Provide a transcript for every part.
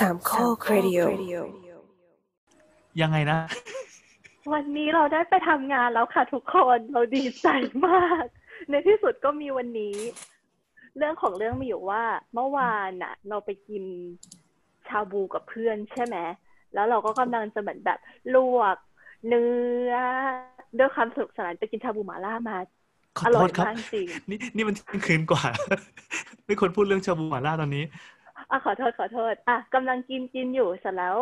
สามข้อครดิโอยังไงนะ วันนี้เราได้ไปทำงานแล้วค่ะทุกคนเราดีใจมาก ในที่สุดก็มีวันนี้ เรื่องของเรื่องมีอยู่ว่า เมื่อวานน่ะ เราไปกินชาบูกับเพื่อนใช่ไหมแล้วเราก็กำลังจะเหมือนแบบลวก เนื้อด้วยความสนุกสนานไปกินชาบูหมาล่ามาขออโทร่อยษครับมากจริงนี่นี่มันเที่ยงคืนกว่า ไม่ควรพูดเรื่องชาบูหมาล่าตอนนี้ อะขอโทษขอโทษ อะกำลังกินกินอยู่เสร็จแล้ว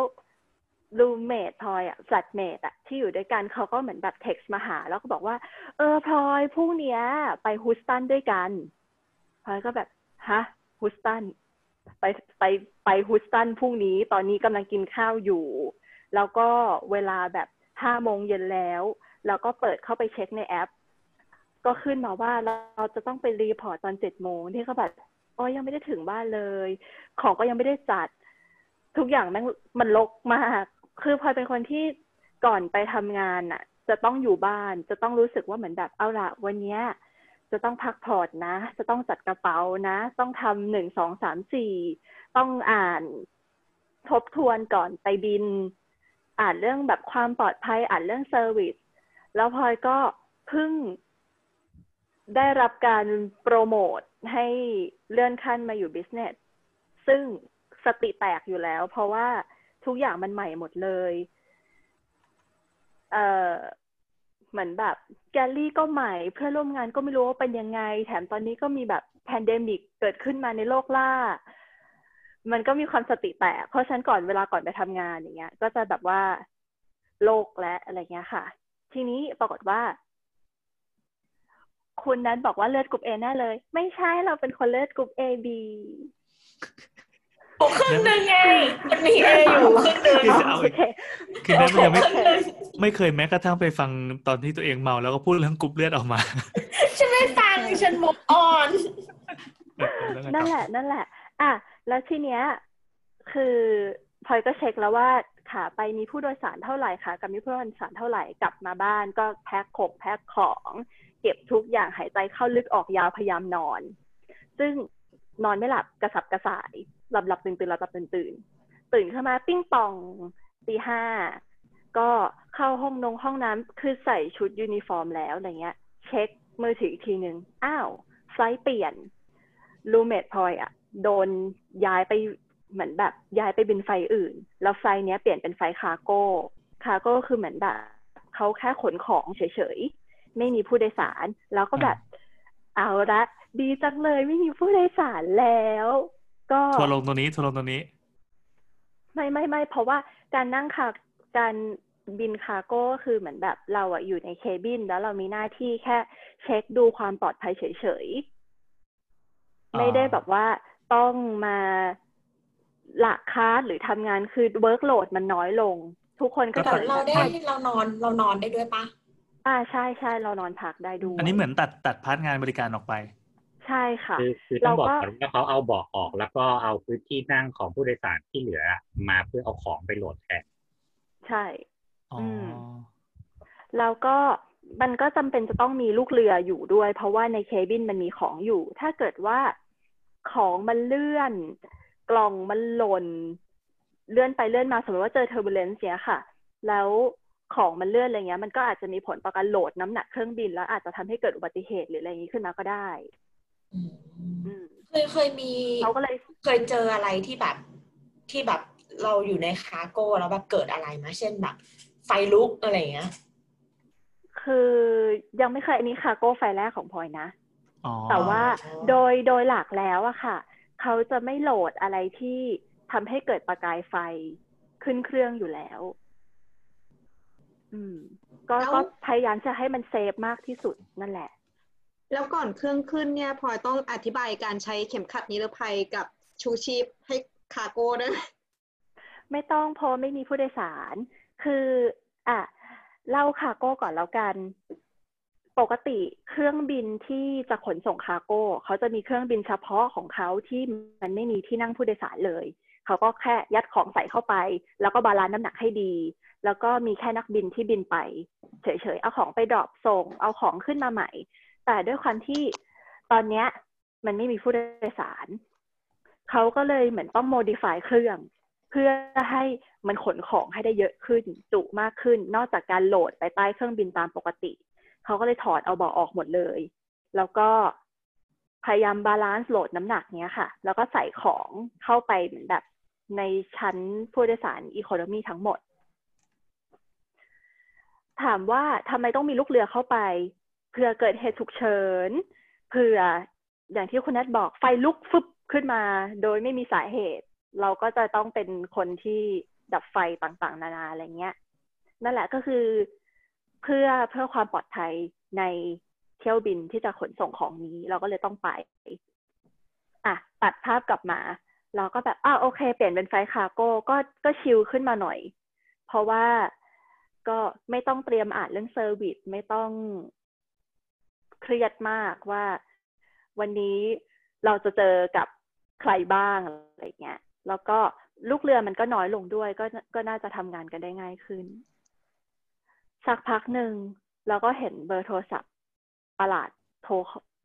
รูเมทพลอยอะจัดเมทอะที่อยู่ด้วยกันเขาก็เหมือนแบบเท็กซ์มาหา แล้วก็บอกว่า เออพลอยพรุ่งนี้ไปฮูสตันด้วยกันพลอยก็แบบฮะฮูสตันไปไปไปฮูสตันพรุ่งนี้ตอนนี้กำลังกินข้าวอยู่ แล้วก็เวลาแบบห้าโมงเย็นแล้ว แล้วก็เปิดเข้าไปเช็คในแอป ก็ขึ้นมาว่าเราจะต้องไป report ตอนเจ็ดโมงที่เขาแบบ อ๋อยังไม่ได้ถึงบ้านเลย ของก็ยังไม่ได้จัด ทุกอย่างแม่งมันรกมาก คือพลอยเป็นคนที่ก่อนไปทำงานน่ะจะต้องอยู่บ้านจะต้องรู้สึกว่าเหมือนแบบเอาละวันเนี้ยจะต้องพักผ่อนนะ จะต้องจัดกระเป๋านะ ต้องทำหนึ่งสองสามสี่ต้องอ่านทบทวนก่อนไปบิน อ่านเรื่องแบบความปลอดภัยอ่านเรื่อง serviceแล้วพลอยก็เพิ่ง ได้รับการโปรโมทให้เลื่อนขั้นมาอยู่ business ซึ่งสติแตกอยู่แล้ว เพราะว่าทุกอย่างมันใหม่หมดเลย เอ่อเหมือนแบบ galley ก็ใหม่เพื่อนร่วมงานก็ไม่รู้ว่าเป็นยังไง แถมตอนนี้ก็มีแบบ pandemic เกิดขึ้นมาในโลกหล้า มันก็มีความสติแตก เพราะฉะนั้นก่อนเวลาก่อนไปทำงานอย่างเงี้ย ก็จะแบบว่าโลกและอะไรเงี้ยค่ะ ทีนี้ปรากฏว่า คุณนั้นบอกว่าเลือดกรุ๊ปเอแน่เลย ไม่ใช่เราเป็นคนเลือดกรุ๊ปเอบีโอ้ครึ่งหนึ่งไงมันมีเออยู่ครึ่งหนึ่งคือจะเอาโอเคคือแม่มันยังไม่โอเคไม่เคยแม้กระทั่งไปฟังตอนที่ตัวเองเมาแล้วก็พูดเรื่องกรุ๊ปเลือดออกมาฉันไม่ฟังฉันมุกออนเออแล้วไงต่อนั่นแหละ นั่นแหละ อะ แล้วทีเนี้ย คือพลอยก็เช็คแล้วว่าขาไปมีผู้โดยสารเท่าไหร่ค่ะ กลับมีผู้โดยสารเท่าไหร่กลับมาบ้านก็แพ็คของแพ็คของ เก็บทุกอย่างหายใจเข้าลึกออกยาวพยายามนอน ซึ่งนอนไม่หลับกระสับกระส่ายหลับหลับตื่นตื่นหลับหลับตื่นตื่นตื่นขึ้นมาปิ้งปองตีห้าก็เข้าห้องนงห้องน้ำคือใส่ชุดยูนิฟอร์มแล้วอะไรเงี้ย เช็คมือถืออีกทีหนึ่งอ้าวflight เปลี่ยน roommate พลอยอะโดนย้ายไปเหมือนแบบย้ายไปบินไฟอื่น แล้ว flight เนี้ยเปลี่ยนเป็น flight cargo cargo คือเหมือนแบบเขาแค่ขนของเฉย ไม่มีผู้โดยสาร แล้วก็แบบเอาละดีจังเลยไม่มีผู้โดยสารแล้ว ก็ทัวร์ลงตัวนี้ทัวร์ลงตัวนี้ ไม่ไม่ไม่เพราะว่าการนั่งคาการบิน cargo ก็คือเหมือนแบบเราอะอยู่ใน cabin แล้วเรามีหน้าที่แค่เช็คดูความปลอดภัยเฉยๆอ๋อไม่ได้แบบว่าต้องมาหลักคาสหรือทำงานคือ workload มันน้อยลง ทุกคนก็แต่จะเราได้เรานอนเรานอนได้ด้วยปะ อ่าใช่ใช่เรานอนพักได้ด้วยอันนี้เหมือนตัดตัด part งานบริการออกไป ใช่ค่ะคือคือต้องบอกเราก็ก่อนว่าเขาเอาเบาะออกแล้วก็เอาพื้นที่นั่งของผู้โดยสารที่เหลือ มาเพื่อเอาของไป load แทนใช่อ๋ออือมแล้วก็มันก็จำเป็นจะต้องมีลูกเรืออยู่ด้วย เพราะว่าใน cabin มันมีของอยู่ ถ้าเกิดว่าของมันเลื่อน กล่องมันหล่น เลื่อนไปเลื่อนมาสมมติว่าเจอ turbulence เนี้ยค่ะ แล้ว ของมันเลื่อนอะไรเงี้ย มันก็อาจจะมีผลต่อการ load น้ำหนักเครื่องบินแล้วอาจจะทำให้เกิดอุบัติเหตุหรืออะไรอย่างนี้ขึ้นมาก็ได้อืมอืมเคยเคยมีเขาก็เลยเคยเจออะไรที่แบบที่แบบเราอยู่ใน cargo แล้วแบบเกิดอะไรมาเช่นแบบ ไฟลุกอะไรอย่างเงี้ยคือยังไม่เคยอันนี้ cargo flight แรกของพลอยนะอ๋อแต่ว่าอ๋อโดยโดยหลักแล้วอะค่ะ เขาจะไม่ load อะไรที่ทำให้เกิดประกายไฟขึ้นเครื่องอยู่แล้วอืม ก็แล้วก็พยายามจะให้มัน safe มากที่สุดนั่นแหละ แล้วก่อนเครื่องขึ้นเนี่ยพลอยต้องอธิบายการใช้เข็มขัดนิรภัยกับชูชีพให้คาร์โก้ด้วยไหมไม่ต้องเพราะไม่มีผู้โดยสาร คืออะเล่า cargo ก่อนแล้วกัน ปกติเครื่องบินที่จะขนส่ง cargo เขาจะมีเครื่องบินเฉพาะของเขาที่มันไม่มีที่นั่งผู้โดยสารเลย เขาก็แค่ยัดของใส่เข้าไป แล้วก็ balance น้ำหนักให้ดี แล้วก็มีแค่นักบินที่บินไป เฉยๆ เอาของไป drop ส่ง เอาของขึ้นมาใหม่ แต่ด้วยความที่ตอนเนี้ยมันไม่มีผู้โดยสาร เขาก็เลยเหมือนต้อง modify เครื่อง เพื่อให้มันขนของให้ได้เยอะขึ้น จุมากขึ้น นอกจากการโหลดไปใต้เครื่องบินตามปกติ เขาก็เลยถอดเอาเบาะออกหมดเลย แล้วก็พยายาม balance โหลดน้ำหนักเนี้ยค่ะ แล้วก็ใส่ของเข้าไปเหมือนแบบ ในชั้นผู้โดยสาร economy ทั้งหมด ถามว่าทำไมต้องมีลูกเรือเข้าไปเผื่อเกิดเหตุฉุกเฉินเผื่ออย่างที่คุณนัทบอกไฟลุกฟึบขึ้นมา โดยไม่มีสาเหตุ เราก็จะต้องเป็นคนที่ดับไฟต่างๆ นานาอะไรเงี้ย นั่นแหละก็คือเพื่อเพื่อความปลอดภัยในเที่ยวบินที่จะขนส่งของนี้ เราก็เลยต้องไป อะ ตัดภาพกลับมา เราก็แบบอ้าวโอเค เปลี่ยนเป็น flight cargo ก็ก็ชิลขึ้นมาหน่อย เพราะว่าก็ไม่ต้องเตรียมอ่านเรื่อง service ไม่ต้องเครียดมากว่าวันนี้เราจะเจอกับใครบ้างอะไรเงี้ย แล้วก็ลูกเรือมันก็น้อยลงด้วย ก็ก็น่าจะทำงานกันได้ง่ายขึ้น สักพักหนึ่งเราก็เห็นเบอร์โทรศัพท์ประหลาดโทร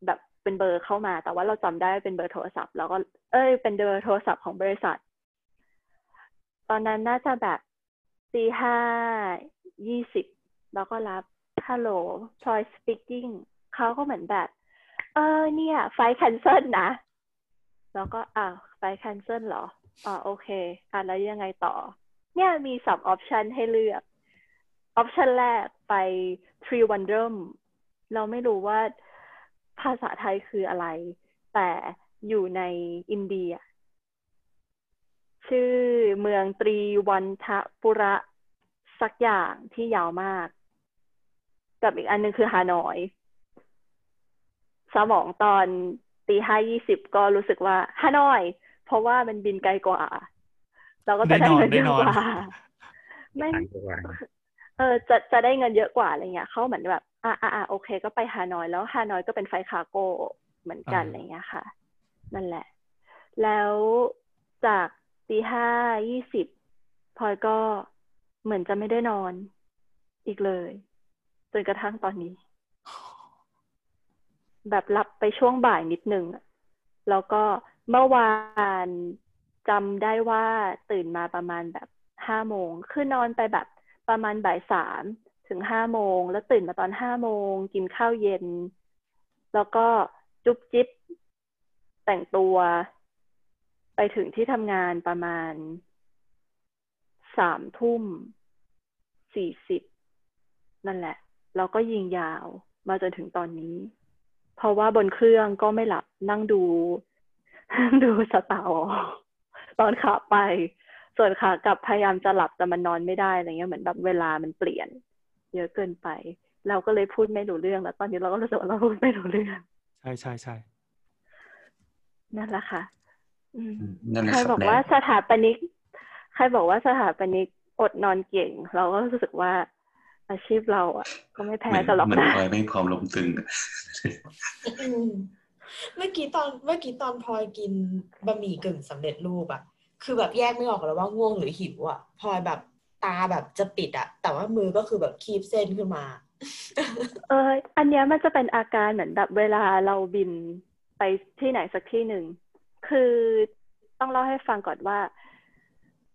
แบบ เป็นเบอร์เข้ามา แต่ว่าเราจำได้เป็นเบอร์โทรศัพท์ แล้วก็ เอ้ย เป็นเบอร์โทรศัพท์ของบริษัท ตอนนั้นน่าจะแบบตีห้ายี่สิบแล้วก็รับฮัลโหลพลอย speaking เขาก็เหมือนแบบ เออ เนี่ย flight cancel นะ แล้วก็อ่า flight cancel เหรออ่าโอเค อ่าแล้วยังไงต่อ เนี่ยมีสอง option ให้เลือก option แรกไป Trivandrum เราไม่รู้ว่า ภาษาไทยคืออะไร แต่อยู่ในอินเดีย ชื่อเมืองตรีวันทปุระสักอย่างที่ยาวมาก กับอีกอันหนึงคือฮานอย สมองตอนตีห้ายี่สิบก็รู้สึกว่าฮานอย เพราะว่ามันบินไกลกว่า เราก็จะได้เงินเยอะกว่าไม่ต่างจังหวัด เออจะจะได้เงินเยอะกว่าอะไรเงี้ยเขาเหมือนแบบอ่าอ่าอ่าโอเค ก็ไปฮานอยแล้วฮานอยก็เป็น flight cargoเหมือนกันอ่าอะไรเงี้ยค่ะ นั่นแหละ แล้วจากตีห้ายี่สิบพลอยก็เหมือนจะไม่ได้นอนอีกเลยจนกระทั่งตอนนี้ แบบหลับไปช่วงบ่ายนิดนึงอะแล้วก็เมื่อวานจำได้ว่าตื่นมาประมาณแบบห้าโมงคือนอนไปแบบ ประมาณบ่ายสามถึงห้าโมง แล้วตื่นมาตอนห้าโมง กินข้าวเย็น แล้วก็จุ๊บจิ๊บแต่งตัว ไปถึงที่ทำงานประมาณสามทุ่มสี่สิบนั่นแหละ แล้วก็ยิงยาวมาจนถึงตอนนี้ เพราะว่าบนเครื่องก็ไม่หลับนั่งดู ดูสตาร์วอร์ตอนขาไป ส่วนขากลับพยายามจะหลับแต่มันนอนไม่ได้อะไรเงี้ยเหมือนแบบเวลามันเปลี่ยน เยอะเกินไป เราก็เลยพูดไม่รู้เรื่องแล้ว ตอนนี้เราก็รู้สึกว่าเราพูดไม่รู้เรื่องใช่ใช่ใช่นั่นแหละค่ะอืมอืมนั่นแหละใครครับบอกแนว่าทสถาปนิก ใครบอกว่าสถาปนิกอดนอนเก่ง เราก็รู้สึกว่าอาชีพเราอะ ก็ไม่แพ้เหมือนกันหรอกเหมือนนะพลอยไม่พร้อมลมตึงอะอืมเมื่อกี้ตอนเมื่อกี้ตอนพลอยกินบะหมี่กึ่งสำเร็จรูปอะ คือแบบแยกไม่ออกแล้วว่าง่วงหรือหิวอะพลอยแบบตาแบบจะปิดอะแต่ว่ามือก็คือแบบคีบเส้นขึ้นมา เอออันเนี้ยมันจะเป็นอาการเหมือนแบบเวลาเราบินไปที่ไหนสักที่หนึ่ง คือต้องเล่าให้ฟังก่อนว่า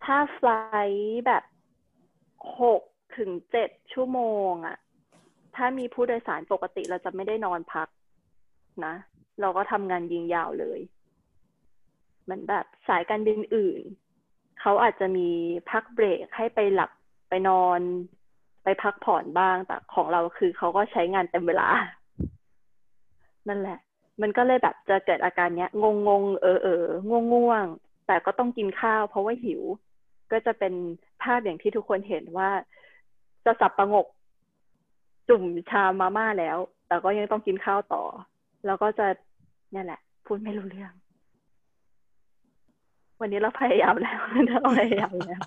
ถ้าไฟล์แบบหกถึงเจ็ดชั่วโมงอะถ้ามีผู้โดยสารปกติเราจะไม่ได้นอนพักนะ เราก็ทำงานยิงยาวเลย เหมือนแบบสายการบินอื่น เขาอาจจะมีพักเบรกให้ไปหลับไปนอน ไปพักผ่อนบ้าง แต่ของเราคือเขาก็ใช้งานเต็มเวลา นั่นแหละ มันก็เลยแบบจะเกิดอาการเนี้ย งงงเออเออง่วงง่วง แต่ก็ต้องกินข้าว เพราะว่าหิว ก็จะเป็นภาพอย่างที่ทุกคนเห็นว่าจะสับประงก จุ่มชามมาม่าแล้ว แต่ก็ยังต้องกินข้าวต่อ แล้วก็จะเนี่ยแหละ พูดไม่รู้เรื่อง วันนี้เราพยายามแล้วเราพยายามแล้ว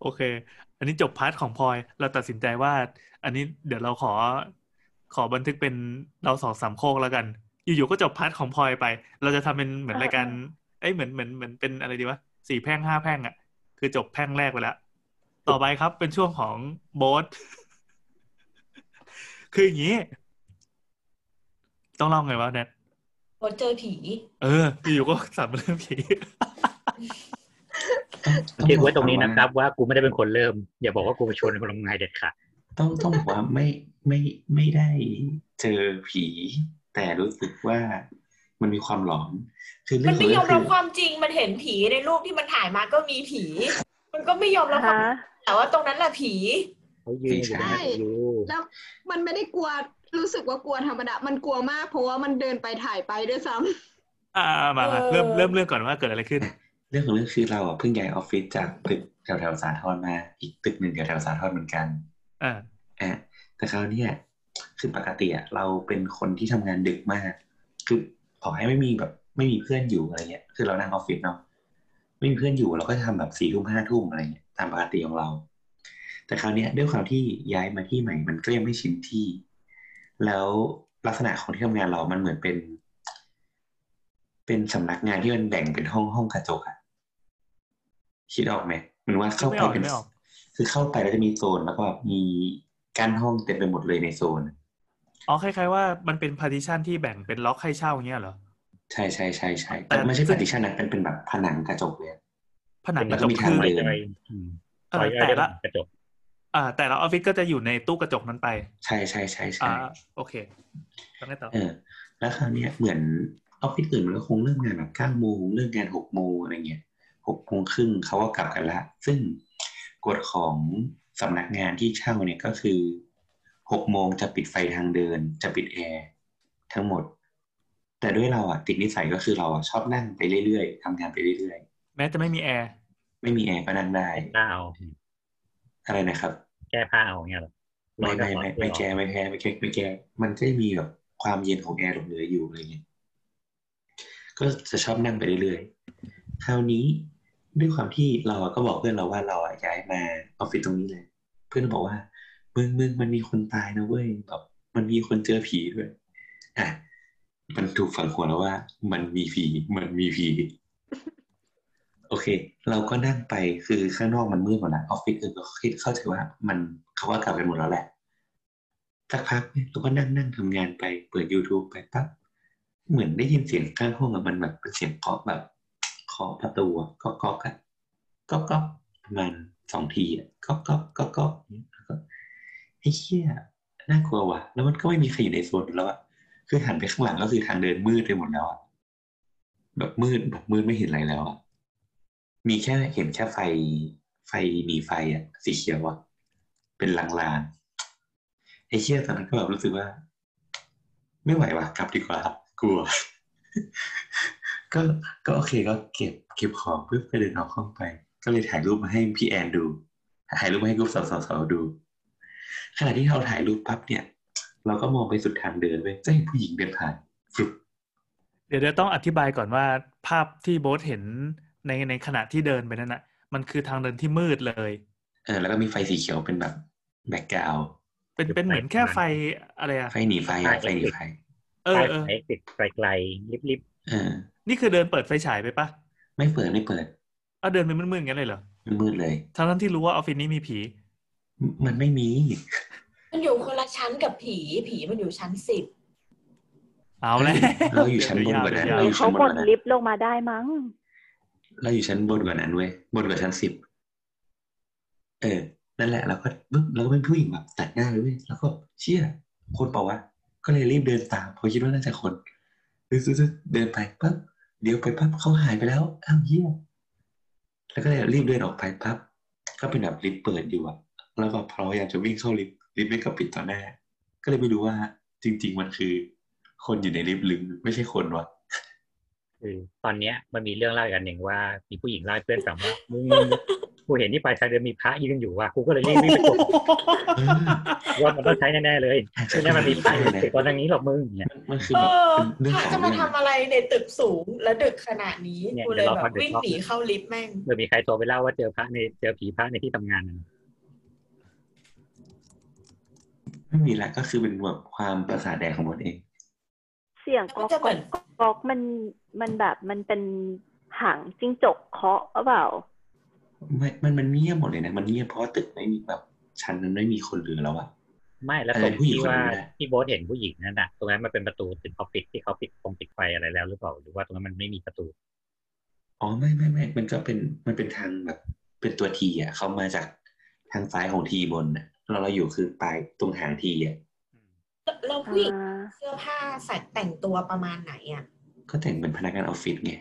โอเค อันนี้จบ part ของพลอย เราตัดสินใจว่า อันนี้เดี๋ยวเราขอ ขอบันทึกเป็นเราสองสามโคกแล้วกัน อยู่ๆก็จบ part ของพลอยไป เราจะทำเป็นเหมือนรายการ เอ้ยเหมือนเหมือนเหมือนเป็นอะไรดีวะสี่แพร่งห้าแพร่งอะ คือจบแพร่งแรกไปแล้ว ต่อไปครับเป็นช่วงของโบสคืออย่างนี้ ต้องเล่าไงวะแนท พอเจอผี เอออยู่ๆก็สั่นเรื่องผีบันทึกไว้ตรงนี้นะครับ ว่ากูไม่ได้เป็นคนเริ่ม อย่าบอกว่ากูไปชวนคนทำงานเด็ดขาดต้องต้องบอกว่าไม่ไม่ไม่ได้เจอผี แต่รู้สึกว่ามันมีความหลอน คือเรื่มัอนงขอไม่งยเรื่ออมงคืรับอความจริงมันเห็นผีในรูปที่มันถ่ายมาก็มีผี มันก็ไม่ยอมรับความฮะแต่ว่าตรงนั้นแหละผีเขายืนอยู่ตรงนั้นอยู่แล้วมันไม่ได้กลัว รู้สึกว่ากลัวธรรมดา มันกลัวมากเพราะว่ามันเดินไปถ่ายไปด้วยซ้ำอ่ามามาเออเริ่มเริ่มเรื่องก่อนว่าเกิดอะไรขึ้น เรื่องของเรื่องคือเราอะเพิ่งย้ายออฟฟิศจากตึกแถวแถวๆสาทรมา อีกตึกหนึ่งแถวแถวๆสาทรเหมือนกันอ่าอะแต่คราวเนี้ยคือปกติอะเราเป็นคนที่ทำงานดึกมาก คือขอให้ไม่มีแบบไม่มีเพื่อนอยู่อะไรเงี้ย คือเรานั่งออฟฟิศเนาะไม่มีเพื่อนอยู่เราก็จะทำแบบสี่ทุ่มห้าทุ่มอะไรเงี้ยตามปกติของเรา แต่คราวเนี้ยด้วยความที่ย้ายมาที่ใหม่มันก็ยังไม่ชินที่ แล้วลักษณะของที่ทำงานเรามันเหมือนเป็น เป็นสำนักงานที่มันแบ่งเป็นห้องห้องกระจกอะคิดออกไหมเหมันว่าเข้าไม่ไปออกเป็นไม่ออกคือเข้าไปแล้วจะมีโซนแล้วก็แบบมีกั้นห้องเต็มไปหมดเลยในโซนอ๋อคล้ายๆว่ามันเป็น partition ที่แบ่งเป็นล็อกให้เช่าอย่างเงี้ยเหรอใช่ใช่ใช่ใช่แต่แต่ไม่ใช่ซึ่ง partition นะเป็นเป็นแบบผนังกระจกเลยผนังกแล้ระวจก็กมีทาคืงอเดินซอยอืมเอซอยอแต่ย่อยละกระจก อ่า แต่ละออฟฟิศก็จะอยู่ในตู้กระจกนั้นไป ใช่ใช่ใช่ใช่อ่าโอเคแล้วไงต่อเออ แล้วคราวเนี้ยเหมือนออฟฟิศอื่นมันก็คงเริ่มงานแบบเก้าโมงเลิกงานหกโมงอะไรเงี้ยหกโมงครึ่งเขาก็กลับกันละ ซึ่งกฎของสำนักงานที่เช่าเนี่ยก็คือหกโมงจะปิดไฟทางเดิน จะปิดแอร์ทั้งหมด แต่ด้วยเราอะติดนิสัยก็คือเราอะชอบนั่งไปเรื่อยๆทำงานไปเรื่อยแม้จะไม่มีแอร์ๆไม่มีแอร์ก็นั่งได้ผ้าเอาอะไรนะครับ แก้ผ้าเอาเงี้ยเหรอไม่ไม่ไม่ไม่ร้อนแก้ไม่แก้ไม่แก้ไม่แก้มันก็จะมีแบบความเย็นของแอร์หลงเหลืออยู่อะไรเงี้ยก็จะชอบนั่งไปเรื่อยๆคราวนี้ด้วยความที่เราอะก็บอกเพื่อนเราว่าเราอะย้ายมาออฟฟิศตรงนี้เลย เพื่อนก็บอกว่ามึงมึงมันมีคนตายนะเว้ยแบบมันมีคนเจอผีด้วยอะมันถูกฝังหัวแล้วว่า มันมีผีมันมีผี โอเค เราก็นั่งไปคือข้างนอกมันมืดหมดแล้วออฟฟิศอื่นก็คิดเข้าใจว่า มันเขาก็กลับกันหมดแล้วแหละสักพักเนี่ยเราก็นั่งนั่งทำงานไปเปิด YouTube ไปปั๊บเหมือนได้ยินเสียงข้างห้องอะมันแบบเป็นเสียงเคาะแบบเคาะประตูก็ก็กันก็ก็ประมาณสองทีอะก็ก็ก็ก็แล้วก็ไอ้เหี้ยน่ากลัวว่ะ แล้วมันก็ไม่มีใครอยู่ในโซนแล้วอะคือหันไปข้างหลังก็คือทางเดินมืดไปหมดแล้วอะแบบมืดแบบมืดไม่เห็นอะไรแล้วอะ มีแค่เห็นแค่ไฟไฟหนีไฟอะสีเขียวอะเป็นลางๆไอ้เชี่ยตอนนั้นก็แบบรู้สึกว่า ไม่ไหวว่ะกลับดีกว่ากลัว ก็ก็โอเคก็เก็บเก็บของเพื่อไปเดินออกห้องไป ก็เลยถ่ายรูปมาให้พี่แอนดูถ่ายรูปมาให้กรุ๊ปสาวๆดูขณะที่เราถ่ายรูปปั๊บเนี่ย เราก็มองไปสุดทางเดินไปก็เห็นผู้หญิงเดินผ่านฟลุปเดี๋ยเดี๋ยวต้องอธิบายก่อนว่าภาพที่โบ๊ทเห็น ในในขณะที่เดินไปนั่นน่ะมันคือทางเดินที่มืดเลยเออแล้วก็มีไฟสีเขียวเป็นแบบแบ็กกราวเป็นเป็นเหมือนแค่ไฟอะไรอะไฟหนีไฟอะไฟหนีไฟเออป้ายเออไฟติดไกลๆลิบเออ นี่คือเดินเปิดไฟฉายไปปะไม่เปิดไม่เปิดเอาเดินไปมืดๆอย่างนั้นเลยเหรอมันมืดเลยทั้งนั้นที่รู้ว่าออฟฟิศนี้มีผีมมันไม่มี มันอยู่คนละชั้นกับผีผีมันอยู่ชั้นสิบเอาแล้วเราอยู่ชั้นบนกว่านั้นดี๋ยเราอยู่เขาชั้นบนกกดว่านั้นลิฟต์ลงมาได้มั้ง เราอยู่ชั้นบนกว่านั้นเว้ยบนกว่าชั้นสิบเออนั่นแหละเราก็ปึ๊บเราก็เป็นผู้หญิงแบบตัดหน้าเลยเว้ยแล้วก็เชี่ยคนเปล่าวะก็เลยรีบเดินตามเพราะคิดว่าน่าจะคนซื้อๆเดินไปปั๊บเดี๋ยวไปปั๊บเขาหายไปแล้วอ้าวเหี้ยแล้วก็เลยรีบเดินออกไปปั๊บก็เป็นแบบลิฟต์เปิดอยู่อะแล้วก็พยายามจะวิ่งเข้าลิฟต์ลิฟต์ไม่ก็ปิดต่อหน้า ก็เลยไม่รู้ว่าจริง ๆ มันคือ คนอยู่ในลิฟต์หรือไม่ใช่คนวะ คือตอนเนี้ยมันมีเรื่องเล่าอีกอันหนึ่งว่ามีผู้หญิงเล่าให้เพื่อนฟังว่ามึงกูเห็นที่ปลายทางเดินมีพระยืนอยู่ว่ะกูก็เลยรีบวิ่งไปกดเออว่ามันต้องใช้แน่ๆเลยไม่งั้นมันมีพระอยู่ติดตอนทางนี้หรอกมึงเนี่ยมันคือเอแบบอเป็นเรื่องพระของจะมาเรื่องทำอะไรในตึกสูงและดึกขนาดนี้เนี่ยกูเลยเดี๋ยวแบเราบพักวิ่งเดี๋ยวหนีเข้าลิฟต์แม่งเดี๋ยวมีใครโทรไปเล่าว่าเจอพระในเจอผีพระในที่ทำงานน่ะไม่มีละก็คือเป็นแบบความประสาทแดงของมดเอง เสียงก๊อกก๊อก ก๊อกมันมันแบบมันเป็นหางจิ้งจกเคาะหรือเปล่าไม่มันมันเงียบหมดเลยนะ มันเงียบเพราะว่าตึกไม่มีแบบชั้นนั้นไม่มีคนเหลือแล้วอะไม่แล้วเอตอรงผู้หญิงที่คนว่านั้นแหละที่โบ๊ทเห็นผู้หญิงนั่นน่ะตรงนั้นมันเป็นประตูตึกออฟฟิศที่เขาปิดคงปิดไฟอะไรแล้วหรือเปล่าหรือว่าตรงนั้นมันไม่มีประตูอ๋อไม่ไม่ไม่มันก็เป็นมันเป็นทางแบบเป็นตัวทีอะเขามาจากทางซ้ายของทีบนน่ะเราเราอยู่คือปลายตรงหางทีอะ เราผู้หญิงอ่าเสื้อผ้าใส่แต่งตัวประมาณไหนอะก็แต่งเป็นพนักงานออฟฟิศไง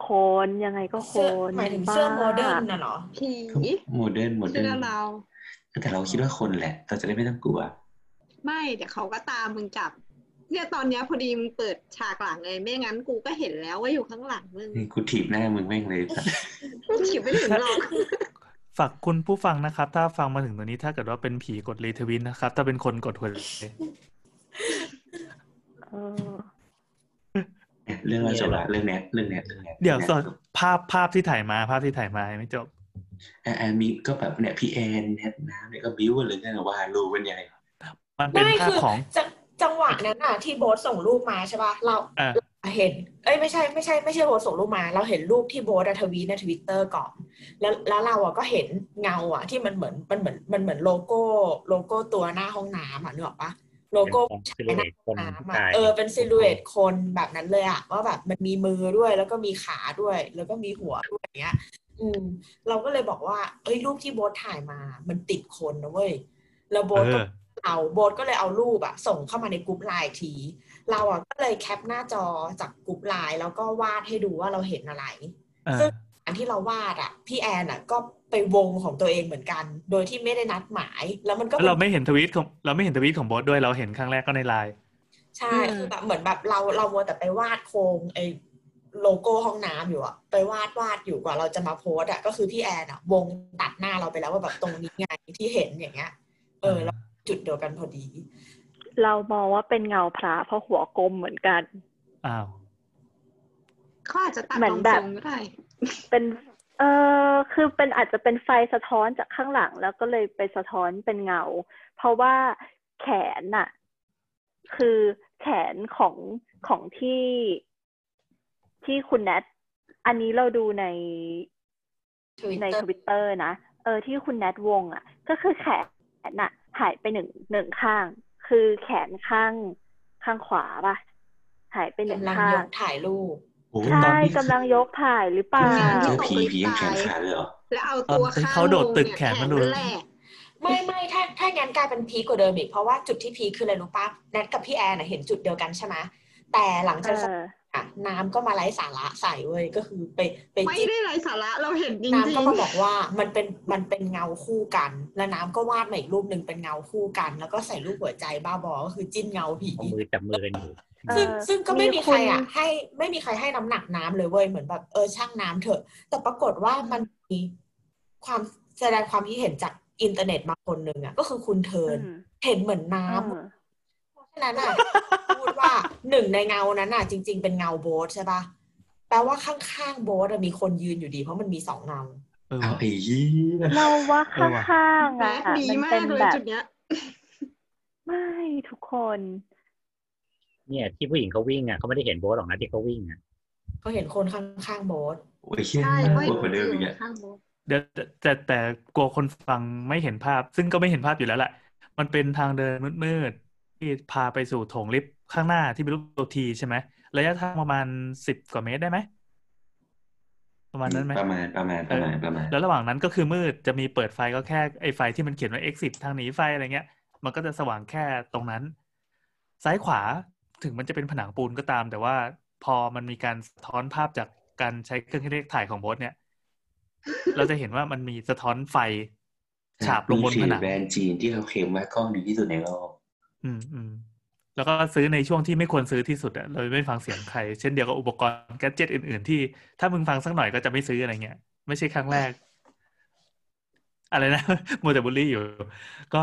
โคนยังไงก็โคเสื้อนหมายถึงเสื้อโมเดิร์นน่ะเหรอผีก็โมเดิร์นโมเดิเชื่ร์อนเราแต่เราคิดว่าคนแหละ เราจะได้ไม่ต้องกลัว ไม่เดี๋ยวเขาก็ตามมึงจับ เนี่ยตอนเนี้ยพอดีมึงเปิดฉากหลังเลยไม่งั้นกูก็เห็นแล้วว่าอยู่ข้างหลังมึงนี่กูถีบหน้ามึงแม่งเลยกูถีบไม่ถึงหรอก ฝากคุณผู้ฟังนะครับ ถ้าฟังมาถึงตรงนี้ถ้าเกิดว่าเป็นผีกดรีทวินนะครับ ถ้าเป็นคนกดหัวใจเออเรื่องเราจบละเรื่องแนทเรื่องแนทเรื่องแนทเดี๋ยวแนทสอนภาพภาพที่ถ่ายมาภาพที่ถ่ายมายังไม่จบอ่าอ่ามีก็แบบเนี่ยพี่แอนแนทน้ำเนี่ยก็บิ้วกันเลยกันว่ารูเป็นยังไงมันเป็นไม่ภาพคือของจัง จังหวะนั้นอะที่โบ๊ทส่งรูปมาใช่ป่ะเราอ่าเห็น เอ้ยไม่ใช่ไม่ใช่ไม่ใช่โบ๊ทส่งรูปมา เราเห็นรูปที่โบ๊ทอะทวีตในทวิตเตอร์ก่อน แล้วแล้วเราอะก็เห็นเงาอะที่มันเหมือนมันเหมือนมันเหมือนโลโก้โลโก้ตัวหน้าห้องน้ำอะนึกออกปะโลโก้เป็นผู้ซิชายลูหเอน้าตคห้อนงน้ำผู้อะชายเออเป็นซิลูเอตคนแบบนั้นเลยอะว่าแบบมันมีมือด้วยแล้วก็มีขาด้วย แล้วก็มีหัวด้วยอย่างเงี้ย อืม เราก็เลยบอกว่าเอ้ยรูปที่โบ๊ทถ่ายมา มันติดคนนะเว้ยแล้วโบ๊ทเอก็อ เอาโบ๊ทก็เลยเอารูปอะส่งเข้ามาในกลุ่มไลน์อีกที เราอะก็เลยแคปหน้าจอจากกลุ่มไลน์แล้วก็วาดให้ดูว่าเราเห็นอะไรเออซึ่งอันที่เราวาดอะพี่แอนอะก็ไปวงของตัวเองเหมือนกัน โดยที่ไม่ได้นัดหมาย แล้วมันก็แล้วเราไม่เห็นทวีตของเราไม่เห็นทวีตของโบอสด้วยเราเห็นครั้งแรกก็ในไลน์ใช่คือแบบเหมือนแบบเราเรามัวแต่ไปวาดโครงไอ้โลโก้ห้องน้ำอยู่อะไปวาดวาดอยู่กว่าเราจะมาโพสอะก็คือพี่แอนอะวงตัดหน้าเราไปแล้วว่าแบบตรงนี้ไงที่เห็นอย่างเงี้ย เออแล้ว จุดเดียวกันพอดี เรามองว่าเป็นเงาพระเพราะหัวกลมเหมือนกันอ้าวเขาอาจจะตัดเหมืตอนรงแบทบรงก็ได้เป็นเออคือเป็นอาจจะเป็นไฟสะท้อนจากข้างหลัง แล้วก็เลยไปสะท้อนเป็นเงา เพราะว่าแขนน่ะ คือแขนของของที่ที่คุณแนทอันนี้เราดูในใน Twitter ทวิตเตอร์นะ เออที่คุณแนทวงอะ ก็คือแขนน่ะ หายไปหนึ่งหนึ่งข้าง คือแขนข้างข้างขวาป่ะหายไปหนึ่งกำลังข้ายงกถ่ายรูปโอ้โหใช่ตอนที่กำลังยกถ่ายหรือเปล่าเจอผีผียังแขนขาดเลยเหรอแล้วเอาตัวตอนที่ข้างเขาโดดตึกลงแขเนี่ยนมันหลุดแหลกไม่ไม่ถ้าถ้างั้นกลายเป็นพีคกว่าเดิมอีกเพราะว่าจุดที่พีคคืออะไรรู้ปะแนทกับพี่แอนน่ะเห็นจุดเดียวกันใช่ไหมแต่หลังเอจาก ออะน้ำก็มาไร้สาระใส่เว้ยก็คือไปไปไม่จิ้มได้ไร้สาระเราเห็นจริงน้ำๆก็มาบอกว่ามันเป็นมันเป็นเงาคู่กัน แล้วน้ำก็วาดมาอีกรูปหนึ่งเป็นเงาคู่กัน แล้วก็ใส่รูปหัวใจบ้าบอก็คือจิ้นเงาผีเอามือจับมือกันอยู่เออซึ่งซึ่งก็ไม่มีมีใครอะคุณให้ไม่มีใครให้น้ำหนักน้ำเลยเว้ยเหมือนแบบเออช่างน้ำเถอะ แต่ปรากฏว่ามันมีความแสดงความคิดเห็นจากอินเทอร์เน็ตมาคนหนึ่งอะ ก็คือคุณเทิร์นอืมเห็นเหมือนน้เออำเพราะ ฉะนั้นอะพูดว่าหนึ่งในเงานั้นอะ จริง ๆ เป็นเงาโบ๊ทใช่ปะแปลว่าข้างๆโบ๊ทอะมีคนยืนอยู่ดีเพราะมันมีสองเงาเออเอาว่ะไอ้ยี่นะเราว่าเออว่ะข้างๆแหมอะดีมันมาเป็กนเลยแบบจุดเนี้ย ไม่ทุกคน เนี่ย ที่ผู้หญิงเขาวิ่งอะเขาไม่ได้เห็นโบ๊ทหรอกนะที่เขาวิ่งอะก็เห็นคนข้างๆโบ๊ทโอ้ยเชี่ยใช่น่าเพราะกลัวกว่าเดิมอีกอะข้างโบสถ์เดี๋ยวแต่แต่แต่กลัวคนฟังไม่เห็นภาพ ซึ่งก็ไม่เห็นภาพอยู่แล้วแหละมันเป็นทางเดินมืดๆที่ พาไปสู่โถงลิฟต์ข้างหน้าที่เป็นรูปตัวทีใช่ไหมระยะทางประมาณสิบกว่าเมตรได้ไหมประมาณนั้นไหมประมาณประมาณประมาณประมาณแล้วระหว่างนั้นก็คือมืดจะมีเปิดไฟก็แค่ไอ้ไฟที่มันเขียนว่า exit ทางหนีไฟอะไรเงี้ย มันก็จะสว่างแค่ตรงนั้น ซ้ายขวาถึงมันจะเป็นผนังปูนก็ตาม แต่ว่าพอมันมีการสะท้อนภาพจากการใช้เครื่องคิดเลขถ่ายของโบสเนี่ย เราจะเห็นว่ามันมีสะท้อนไฟฉาบลงบนผนังแบรนด์จีนที่เขาเคลมว่ากล้องดีที่สุดในโลก อืมอืมแล้วก็ซื้อในช่วงที่ไม่ควรซื้อที่สุดอะเราไม่ฟังเสียงใคร เช่นเดียวกับอุปกรณ์แกจ็ตอื่น ๆ ที่ ถ้ามึงฟังสักหน่อยก็จะไม่ซื้ออะไรเงี้ย ไม่ใช่ครั้งแรก อะไรนะมัวแต่บูลลี่อยู่ ก็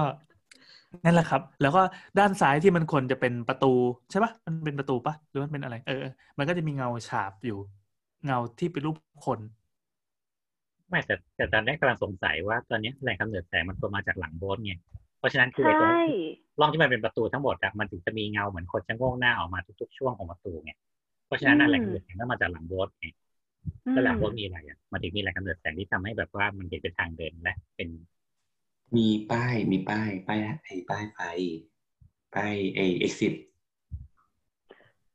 นั่นแหละครับ แล้วก็ด้านซ้ายที่มันควรจะเป็นประตูใช่ปะมันเป็นประตูปะหรือมันเป็นอะไร เออ มันก็จะมีเงาฉาบอยู่ เงาที่เป็นรูปคน ไม่แต่แต่ตอนแรกกำลังสงสัยว่าตอนนี้แหล่งกำเนิดแสงมันควมาจากหลังโบ๊ทไง ราะฉะนั้นคือไอ้ตรงใช่ร่องที่มันเป็นประตูทั้งหมดอะมันถึงจะมีเงาเหมือนคนจะโงงหน้าออกมาทุกๆ ช่วงของประตูไงเพราะฉะนั้นน่ะแหล่งกำเนิดแสงต้องมาจากหลังโบ๊ทไงอืแล้วหลังมโบ๊ทมีอะไรอะมันถึงมีแหล่งกำเนิดแสงที่ทำให้แบบว่ามันเห็นเป็นทางเดินและเป็นมีป้ายมีป้ายป้ายไอ้ป้ายไฟป้ายไอ้ exit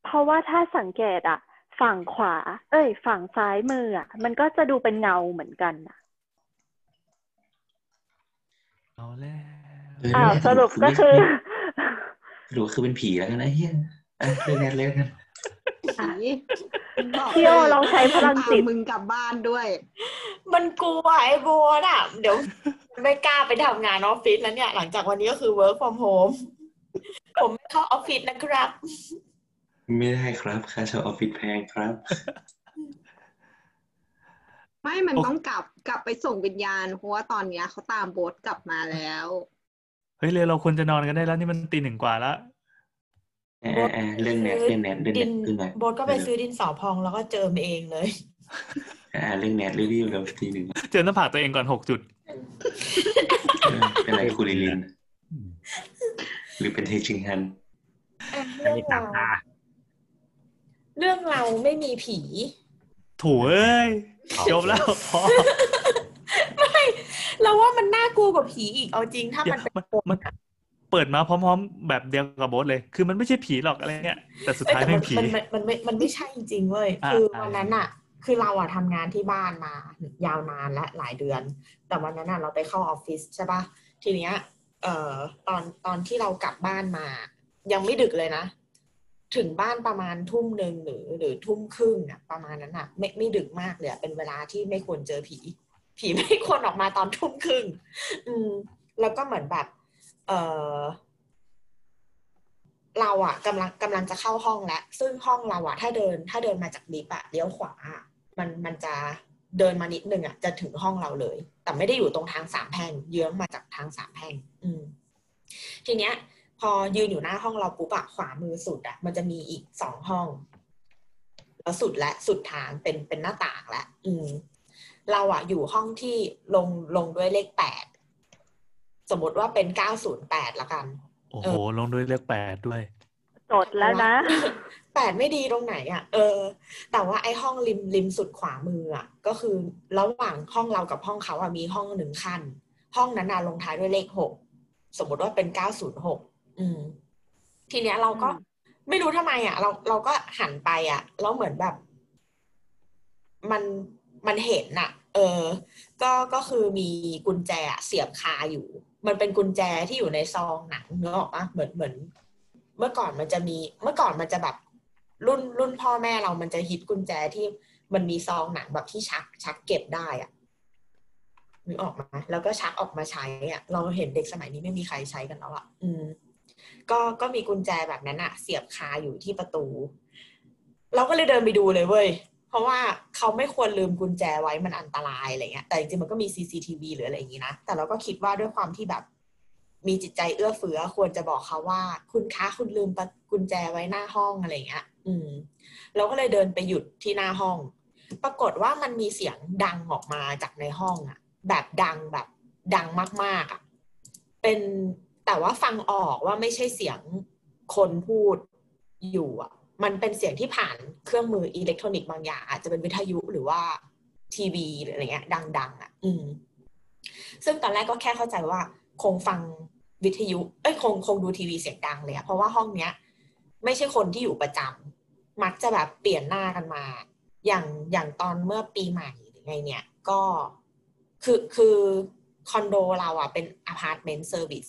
เพราะว่าถ้าสังเกตอะฝั่งขวา เอ้ย ฝั่งซ้ายมืออะ มันก็จะดูเป็นเงาเหมือนกันอะ เอาแล้วเอออ้าวนั่นแหละสรุปก็คือสรุปคือเป็นผีแล้วกันนะเฮียอะเรื่องนั้นเรื่องนั้นผีบอกพี่โอลองใช้พลังจิตตามมึงกลับบ้านด้วย มันกลัวไอ้โบนอะ เดี๋ยวไม่กล้าไปทำงานออฟฟิศแล้วเนี่ย หลังจากวันนี้ก็คือ work from home ผมไม่เข้าออฟฟิศนะครับ ไม่ได้ครับค่าเช่าออฟฟิศแพงครับ ไม่มันต้องกลับกลับไปส่งวิญญาณ เพราะว่าตอนเนี้ยเขาตามโบสกลับมาแล้ว เฮ้ยเลยเราควรจะนอนกันได้แล้วนี่มันตีหนึ่งกว่าแล้วอ่าอ่าเรื่องแนทเรื่องแนทเรื่องแนดิทนเรื่องแนทโบทก็ไปซื้อดินสอพองแล้วก็เจิมเองเลย อ่าเรื่องแนทรีวิวแล้วทีหนึ่งเจอหน้าผากตัวเองก่อนหกจุดเออเป็นไรคูลิลินอืมหรือเป็นเทชิงฮันอันนี้ตามตาเรื่องเราไม่มีผีโถูเอ้ยจบแล้วพอ เราว่ามันน่ากลัวกว่าผีอีกเอาจริงถ้าเดี๋ยมัวนเป็นมันมันเปิดมาพร้อม ๆ แบบเดียวกับโบสเลย คือมันไม่ใช่ผีหรอกอะไรเงี้ยแต่สุดท้ายเอ้ไม่ยผีแต่มันมันมันไม่มันไม่ใช่จริงๆเว้ยอ่าคืออ่าวันนั้นอะคือเราอะทำงานที่บ้านมายาวนานและหลายเดือน แต่วันนั้นอะเราไปเข้าออฟฟิศใช่ปะทีเนี้ยเอ่อตอนตอนที่เรากลับบ้านมา ยังไม่ดึกเลยนะ ถึงบ้านประมาณทุ่มหนึ่งหรือหรือทุ่มครึ่งอะประมาณนั้นอะไม่ไม่ดึกมากเลยอะเป็นเวลาที่ไม่ควรเจอผี ผีไม่ควรออกมาตอนทุ่มครึ่งอืม แล้วก็เหมือนแบบ เออเราอะกำลังกำลังจะเข้าห้องแล้ว ซึ่งห้องเราอะถ้าเดิน ถ้าเดินมาจากลิฟต์อะเลี้ยวขวา มันมันจะเดินมานิดนึงอะจะถึงห้องเราเลย แต่ไม่ได้อยู่ตรงทางสามแพร่งเยื้องมาจากทางสามแพร่งอืม ทีเนี้ย พอยืนอยู่หน้าห้องเราปุ๊บอะขวามือสุดอะมันจะมีอีกสองห้องแล้วสุดและสุดทางเป็นเป็นหน้าต่างแล้วอืม เราอะอยู่ห้องที่ลงลงด้วยเลขแปดสมมติว่าเป็นเก้าศูนย์แปดละกัน โอ้โห ลงด้วยเลขแปดด้วยจดแล้วนะแปดไม่ดีตรงไหนอะ เออ แต่ว่าไอ้ห้องริมริมสุดขวามืออะ ก็คือระหว่างห้องเรากับห้องเขาอะมีห้องหนึ่งขั้น ห้องนั้นน่ะลงท้ายด้วยเลขหกสมมติว่าเป็นเก้าศูนย์หกอืม ทีเนี้ยเราก็อืมไม่รู้ทำไมอะ เราเราก็หันไปอะแล้วเหมือนแบบ มัน มันเห็นน่ะเออ ก็ก็คือมีกุญแจอะเสียบคาอยู่ มันเป็นกุญแจที่อยู่ในซองหนังเนกอะปะเหมือนเหมือน เมื่อก่อนมันจะมี เมื่อก่อนมันจะแบบรุ่นรุ่นพ่อแม่เรามันจะฮิตกุญแจที่มันมีซองหนังแบบที่ชักชักเก็บได้อะนึกออกมาแล้วก็ชักออกมาใช้อะเราเห็นเด็กสมัยนี้ไม่มีใครใช้กันแล้วอะอืม ก็ก็มีกุญแจแบบนั้นอะเสียบคาอยู่ที่ประตู เราก็เลยเดินไปดูเลยเว้ย เพราะว่าเขาไม่ควรลืมกุญแจไว้มันอันตรายอะไรเงี้ย แต่จริงๆมันก็มี CCTV หรืออะไรอย่างงี้นะ แต่เราก็คิดว่าด้วยความที่แบบ มีจิตใจเอื้อเฟื้อควรจะบอกเขาว่า คุณคะคุณลืมประกุญแจไว้หน้าห้องอะไรเงี้ย อืม เราก็เลยเดินไปหยุดที่หน้าห้อง ปรากฏว่ามันมีเสียงดังออกมาจากในห้องอะแบบดังแบบดังมากๆอะเป็นแต่ว่าฟังออกว่าไม่ใช่เสียงคนพูดอยู่อะ มันเป็นเสียงที่ผ่านเครื่องมืออิเล็กทรอนิกส์บางอย่าง อาจจะเป็นวิทยุหรือว่าทีวีหรืออะไรเงี้ย ดัง ๆอะอืม ซึ่งตอนแรกก็แค่เข้าใจว่า คงฟังวิทยุ เอ้ยคงคงดูทีวีเสียงดังเลยอะเพราะว่าห้องเนี้ย ไม่ใช่คนที่อยู่ประจำมักจะแบบเปลี่ยนหน้ากันมา อย่างอย่างตอนเมื่อปีใหม่หรือไงเนี่ย ก็คือคือคอนโดเราอะเป็นอพาร์ตเมนต์ service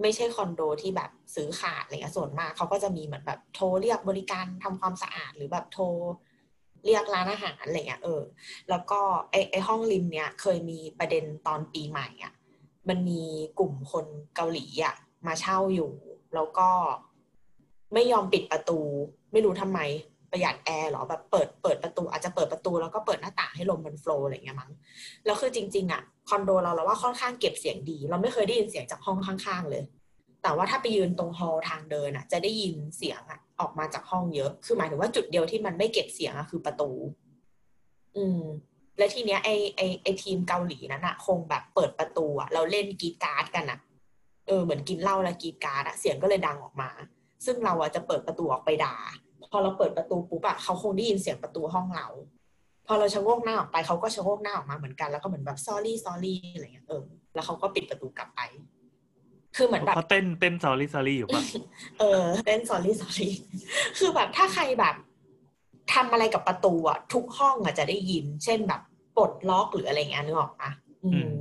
ไม่ใช่คอนโดที่แบบซื้อขาดอะไรเงี้ยส่วนมากเขาก็จะมีเหมือนแบบโทรเรียกบริการทำความสะอาดหรือแบบโทรเรียกร้านอาหารอะไรเงี้ยเออ แล้วก็ไอไอห้องริมเนี่ยเคยมีประเด็นตอนปีใหม่อะมันมีกลุ่มคนเกาหลีอะมาเช่าอยู่ แล้วก็ไม่ยอมปิดประตู ไม่รู้ทำไมประหยัดแอร์หรอแบบเปิดเปิดประตูอาจจะเปิดประตูแล้วก็เปิดหน้าต่างให้ลมมันโฟล์อะไรเงี้ยมั้งแล้วคือจริง ๆอะ คอนโดเราเราว่าค่อนข้างเก็บเสียงดี เราไม่เคยได้ยินเสียงจากห้องข้างๆเลย แต่ว่าถ้าไปยืนตรงฮอลทางเดินอะ จะได้ยินเสียงอะออกมาจากห้องเยอะ คือหมายถึงว่าจุดเดียวที่มันไม่เก็บเสียงอะคือประตู อืม และทีเนี้ยไอไอไอทีมเกาหลีนั้นอะคงแบบเปิดประตูอะเราเล่นกีการ์ดกันอะเออเหมือนกินเหล้าแล้วกีการ์ดอะเสียงก็เลยดังออกมา ซึ่งเราอะจะเปิดประตูออกไปด่าพอเราเปิดประตูปุ๊บอะเขาคงได้ยินเสียงประตูห้องเรา พอเราชะโงกหน้าออกไปเขาก็ชะโงกหน้าออกมาเหมือนกันแล้วก็เหมือนแบบ sorry sorry อะไรเงี้ยเออแล้วเขาก็ปิดประตูกลับไป คือเหมือนแบบเขาเต้นเต้นซอรี่ซอรี่อยู่ปะเออเต้น sorry sorry คือแบบถ้าใครแบบทำอะไรกับประตูอะทุกห้องอะจะได้ยิน เช่นแบบปลดล็อกหรืออะไรเงี้ยนึกออกปะอือืมม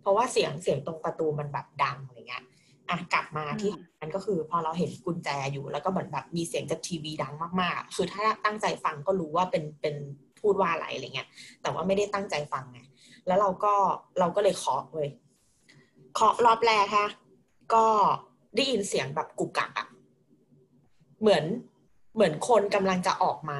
เพราะว่าเสียงเสียงตรงประตูมันแบบดังอะไรเงี้ยอะกลับมาที่อืมมันก็คือพอเราเห็นกุญแจอยู่ แล้วก็เหมือนแบบมีเสียงจากทีวีดังมากๆ คือถ้าตั้งใจฟังก็รู้ว่าเป็นเป็น พูดว่าอะไรอะไรเงี้ย แต่ว่าไม่ได้ตั้งใจฟังไง แล้วเราก็เราก็เลยเคาะเลยเคาะรอบแรกฮะ ก็ได้ยินเสียงแบบกุกกักอะเหมือนเหมือนคนกำลังจะออกมา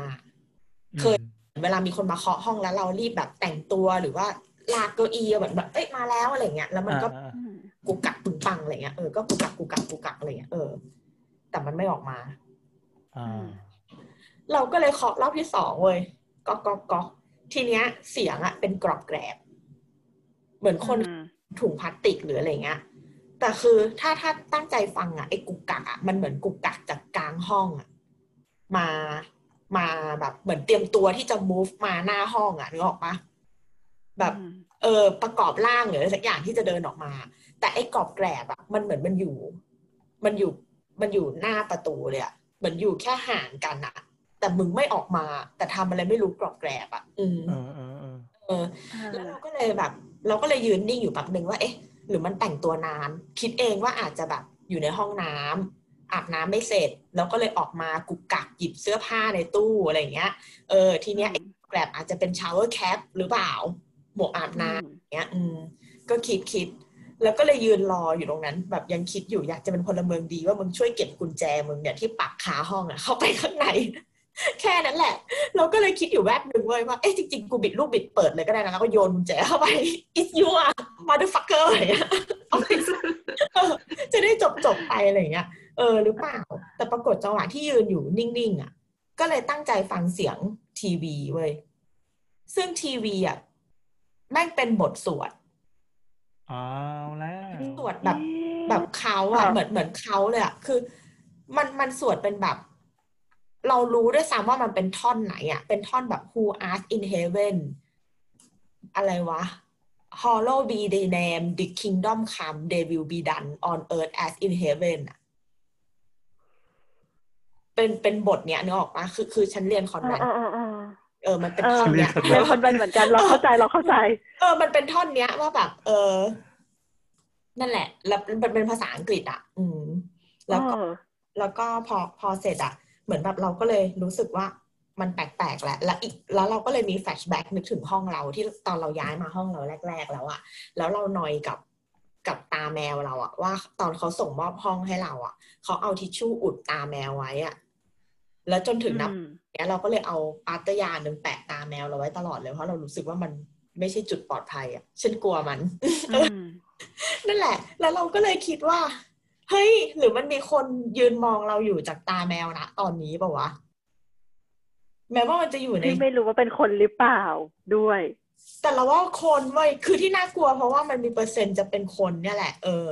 เคยเวลามีคนมาเคาะห้องแล้วเรารีบแบบแต่งตัวหรือว่าลากเก้าอี้แบบแบบเอ้ยมาแล้วอะไรเงี้ย แล้วมันก็อ่าอืมกุกกักปึงปังอะไรเงี้ยเออก็กุกกักกุกกักกุกกักอะไรเงี้ยเออแต่มันไม่ออกมาอ่าเราก็เลยเคาะรอบที่สองเว้ย ก๊อกก๊อกก๊อกทีเนี้ยเสียงอะเป็นกรอบแกรบ เหมือนคนอืมถุงพลาสติกหรืออะไรเงี้ย แต่คือถ้าถ้าตั้งใจฟังอะไอ้กุกกักอะมันเหมือนกุกกักจากกลางห้องอะมามาแบบเหมือนเตรียมตัวที่จะ move มาหน้าห้องอะนึกออกปะแบบอืมเออประกอบร่างหรืออะไรสักอย่างที่จะเดินออกมา แต่ไอ้กรอบแกรบอะมันเหมือนมันอยู่ มันอยู่มันอยู่หน้าประตูเลยอะเหมือนอยู่แค่ห่างกันอะ แต่มึงไม่ออกมา แต่ทำอะไรไม่รู้กรอบแกรบอะอืมเออเออเออเออแล้วเราก็เลยแบบ เราก็เลยยืนนิ่งอยู่แป๊บหนึ่งว่าเอ๊ะ หรือมันแต่งตัวนาน คิดเองว่าอาจจะแบบอยู่ในห้องน้ำอาบน้ำไม่เสร็จ แล้วก็เลยออกมากุกกักหยิบเสื้อผ้าในตู้อะไรอย่างเงี้ย เออ ทีเนี้ยไอ้แกรบอาจจะเป็น shower cap หรือเปล่า หมวกอาบน้ำอย่างเงี้ย อืม ก็คิดคิด แล้วก็เลยยืนรออยู่ตรงนั้น แบบยังคิดอยู่อยากจะเป็นพลเมืองดีว่ามึงช่วยเก็บกุญแจมึงเนี่ยที่ปักคาห้องอะเข้าไปข้างใน แค่นั้นแหละ เราก็เลยคิดอยู่แวบหนึ่งเว้ยว่า เอ๊ะจริงๆ กูบิดลูกบิดเปิดเลยก็ได้นะแล้วก็โยนกุญแจเข้าไป it's you อะ motherfucker อะไรอย่างเงี้ยเอาไปเออจะได้จบจบๆไปอะไรอย่างเงี้ย เออหรือเปล่า แต่ปรากฏจังหวะที่ยืนอยู่นิ่งๆอะ ก็เลยตั้งใจฟังเสียงทีวีเว้ย ซึ่งทีวีอะแม่งเป็นบทสวดเอาแล้วสวดแบบแบบเขาอะเหมือนเหมือนเขาเลยอะคือ มันมันสวดเป็นแบบ เรารู้ด้วยซ้ำว่ามันเป็นท่อนไหนอะเป็นท่อนแบบ who art in heaven อะไรวะ hollow be the name the kingdom come they will be done on earth as in heaven อะเป็นเป็นบทเนี้ยนึกออกปะคือคือฉันเรียนคอนเอแวอนเออเออเออเออ มันเป็นเออท่อนเรีเนี้ยยนคนเป็นเหมือนกันเราเข้าใจเราเข้าใจ เออ มันเป็นท่อนเนี้ยว่าแบบ เออ นั่นแหละ แล้วมันเป็นภาษาอังกฤษอะ อืม แล้วก็เออแล้วก็พอพอเสร็จอะ เหมือนแบบเราก็เลยรู้สึกว่ามันแปลกๆแหละแล้วอีกแล้วเราก็เลยมีแฟลชแบ็กนึกถึงห้องเราที่ตอนเราย้ายมาห้องเราแรก ๆ แล้วอะแล้วเรานอยกับกับตาแมวเราอะว่าตอนเขาส่งมอบห้องให้เราอะเขาเอาทิชชู่อุดตาแมวไว้อะแล้วจนถึงนับอืมเนี้ยเราก็เลยเอาปาตยาหนึ่งแปะตาแมวเราไว้ตลอดเลยเพราะเรารู้สึกว่ามันไม่ใช่จุดปลอดภัยอะฉันกลัวมันอืมนั่นแหละ แล้วเราก็เลยคิดว่า เฮ้ย หรือมันมีคนยืนมองเราอยู่จากตาแมวนะตอนนี้เปล่าวะ แม้ว่ามันจะอยู่ใน ที่ไม่รู้ว่าเป็นคนหรือเปล่าด้วย แต่เราว่าคนเว้ยคือที่น่ากลัวเพราะว่ามันมีเปอร์เซ็นต์จะเป็นคนเนี่ยแหละ เออ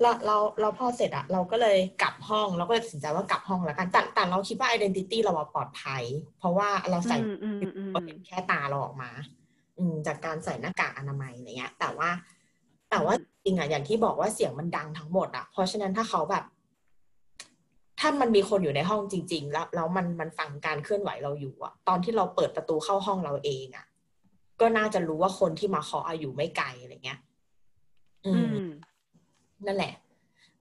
แล้วเราเราพอเสร็จอะเราก็เลยกลับห้องเราก็เลยตัดสินใจว่ากลับห้องแล้วกันแต่แต่เราคิดว่า identity เราอะปลอดภัย เพราะว่าเราใส่อืมอืมอืมก็เห็นแค่ตาเราออกมา อืมจากการใส่หน้ากากอนามัยอะไรเงี้ย แต่ว่า แต่ว่าจริงอะอย่างที่บอกว่าเสียงมันดังทั้งหมดอะเพราะฉะนั้นถ้าเขาแบบ ถ้ามันมีคนอยู่ในห้องจริง ๆ แล้วแล้วมันมันฟังการเคลื่อนไหวเราอยู่อะตอนที่เราเปิดประตูเข้าห้องเราเองอะก็น่าจะรู้ว่าคนที่มาเคาะอะอยู่ไม่ไกลอะไรเงี้ย อือืมมนั่นแหละ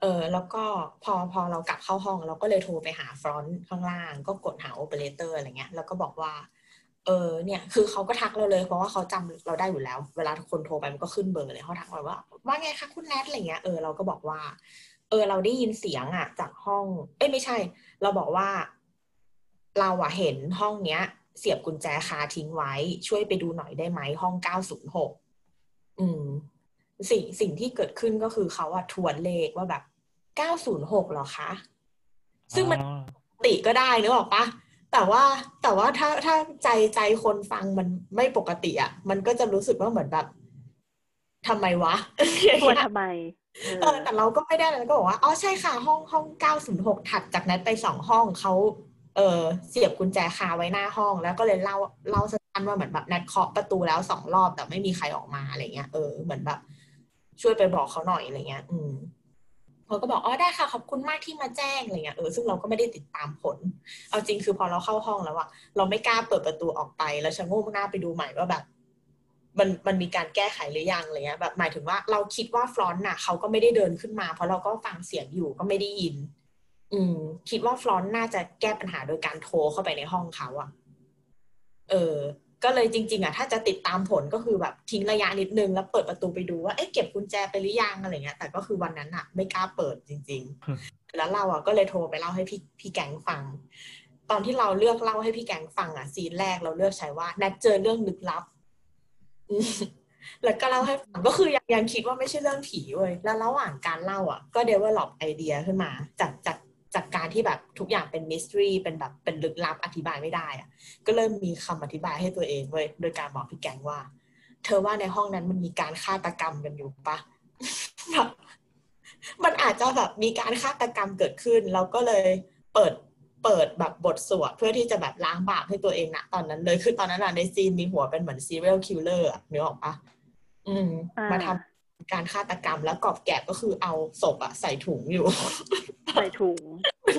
เออ แล้วก็พอพอเรากลับเข้าห้อง เราก็เลยโทรไปหาฟรอนต์ข้างล่าง ก็กดหาโอเปอเรเตอร์อะไรเงี้ย แล้วก็บอกว่า เออเนี่ยคือเขาก็ทักเราเลยเพราะว่าเขาจำเราได้อยู่แล้ว เวลาคนโทรไปมันก็ขึ้นเบอร์เลยเขาทักเราว่า ว่าไงคะคุณแนทอะไรเงี้ยเออเราก็บอกว่า เออ เราได้ยินเสียงอะจากห้อง เอ้ยไม่ใช่ เราบอกว่า เราอะเห็นห้องเนี้ย เสียบกุญแจคาทิ้งไว้ ช่วยไปดูหน่อยได้ไหมห้องเก้าศูนย์หกอืม สิ่งสิ่งที่เกิดขึ้นก็คือเขาอะทวนเลขว่าแบบเก้าศูนย์หกหรอคะ ซึ่งมันอ๋อปกติก็ได้นึกออกปะ แต่ว่าแต่ว่าถ้าถ้าใจใจคนฟังมันไม่ปกติอะมันก็จะรู้สึกว่าเหมือนแบบทำไมวะควรทำไมเออแต่เราก็ไม่ได้อะไรก็บอกว่าอ๋อใช่ค่ะห้องห้องเก้าศูนย์หกถัดจากนั้นไปสองห้องเขาเออเสียบกุญแจคาไว้หน้าห้อง แล้วก็เลยเล่าเล่าสั้นๆว่าเหมือนแบบนัดเคาะประตูแล้วสองรอบแต่ไม่มีใครออกมาอะไรเงี้ยเออเหมือนแบบ ช่วยไปบอกเขาหน่อยอะไรเงี้ย อืม เขาก็บอกอ๋อได้ค่ะขอบคุณมากที่มาแจ้งอะไรเงี้ยเออซึ่งเราก็ไม่ได้ติดตามผล เอาจริงคือพอเราเข้าห้องแล้วอะเราไม่กล้าเปิดประตูออกไป แล้วชะโงกหน้าไปดูใหม่ว่าแบบ มันมันมีการแก้ไขหรือยังอะไรเงี้ยแบบหมายถึงว่าเราคิดว่า front น่ะเขาก็ไม่ได้เดินขึ้นมา เพราะเราก็ฟังเสียงอยู่ก็ไม่ได้ยิน อืม คิดว่า front น่าจะแก้ปัญหาโดยการโทรเข้าไปในห้องเขาอะเออ ก็เลยจริง ๆอะถ้าจะติดตามผลก็คือแบบทิ้งระยะนิดนึงแล้วเปิดประตูไปดูว่าเอ๊ะเก็บกุญแจไปหรือยังอะไรเงี้ย แต่ก็คือวันนั้นอะไม่กล้าเปิดจริง ๆ แล้วเราอะก็เลยโทรไปเล่าให้พี่พี่แก๊งฟัง ตอนที่เราเลือกเล่าให้พี่แก๊งฟังอะซีนแรกเราเลือกใช้ว่า นัดเจอเรื่องลึกลับอืมแล้วก็เล่าให้ฟังก็คือยังยังคิดว่าไม่ใช่เรื่องผีเว้ยแล้วระหว่างการเล่าอะ ก็ develop ไอเดียขึ้นมาจากจาก จากการที่แบบทุกอย่างเป็น mystery เป็นแบบเป็นลึกลับอธิบายไม่ได้อะก็เริ่มมีคำอธิบายให้ตัวเองเว้ยโดยการบอกพี่แกงว่า เธอว่าในห้องนั้นมันมีการฆาตกรรมกันอยู่ปะแบบมันอาจจะแบบมีการฆาตกรรมเกิดขึ้นแล้วก็เลยเปิดเปิดแบบบทสวดเพื่อที่จะแบบล้างบาปให้ตัวเองนะตอนนั้นเลยคือตอนนั้นอะในซีนมีหัวเป็นเหมือน serial killer อะนึกออกปะอืมอ่ามมาทำ การฆาตกรรมแล้วกอบแกบก็คือเอาศพอะใส่ถุงอยู่ ใส่ถุง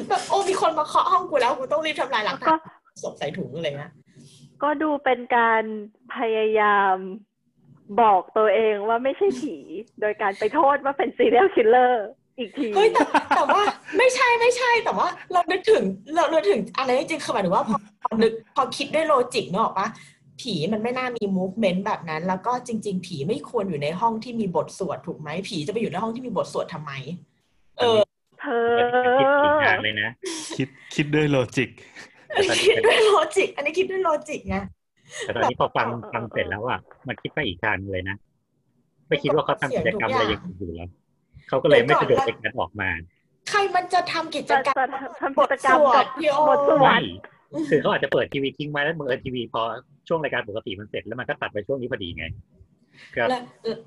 แบบโอ้มีคนมาเคาะห้องกูแล้วกูต้องรีบทำลายหลักก็ฐานศพใส่ถุงอะไรเงี้ยก็ดูเป็นการพยายามบอกตัวเองว่าไม่ใช่ผี โดยการไปโทษว่าเป็น serial killer อีกทีเฮ้ยแต่แต่ว่าไม่ใช่ไม่ใช่แต่ว่า เรานึกถึงเราเราถึงอะไรจริงๆคือหมายถึงว่าพอพอนึกพอคิดด้วยโลจิกเนกอะปะ ผีมันไม่น่ามี movement แบบนั้น แล้วก็จริง ๆ ผีไม่ควรอยู่ในห้องที่มีบทสวดถูกไหมผีจะไปอยู่ในห้องที่มีบทสวดทำไม เออเธอคิดอีกออย่างเลยนะ คิดคิดด้วยโลจิกอันนี้คิดด้วยโลจิก อันนี้คิดด้วยโลจิกไงแต่ตอนนี้พอฟังฟังเสร็จแล้วอะมันคิดไปอีกทางเลยนะไม่คิดว่าเขาทำกิจกรรมอะไรอย่างอื่นอยู่แล้วเขาก็เลยไม่สะดวกในการออกมา ใครมันจะทำกิจจะกรรจะมทำกิจกรรมกับพี่โอบทสวไม่ด คือเขาอาจจะเปิดทีวีทิ้งไว้แล้วมือทีวีพอช่วงรายการปกติมันเสร็จแล้วมันก็ตัดไปช่วงนี้พอดีไงก็และ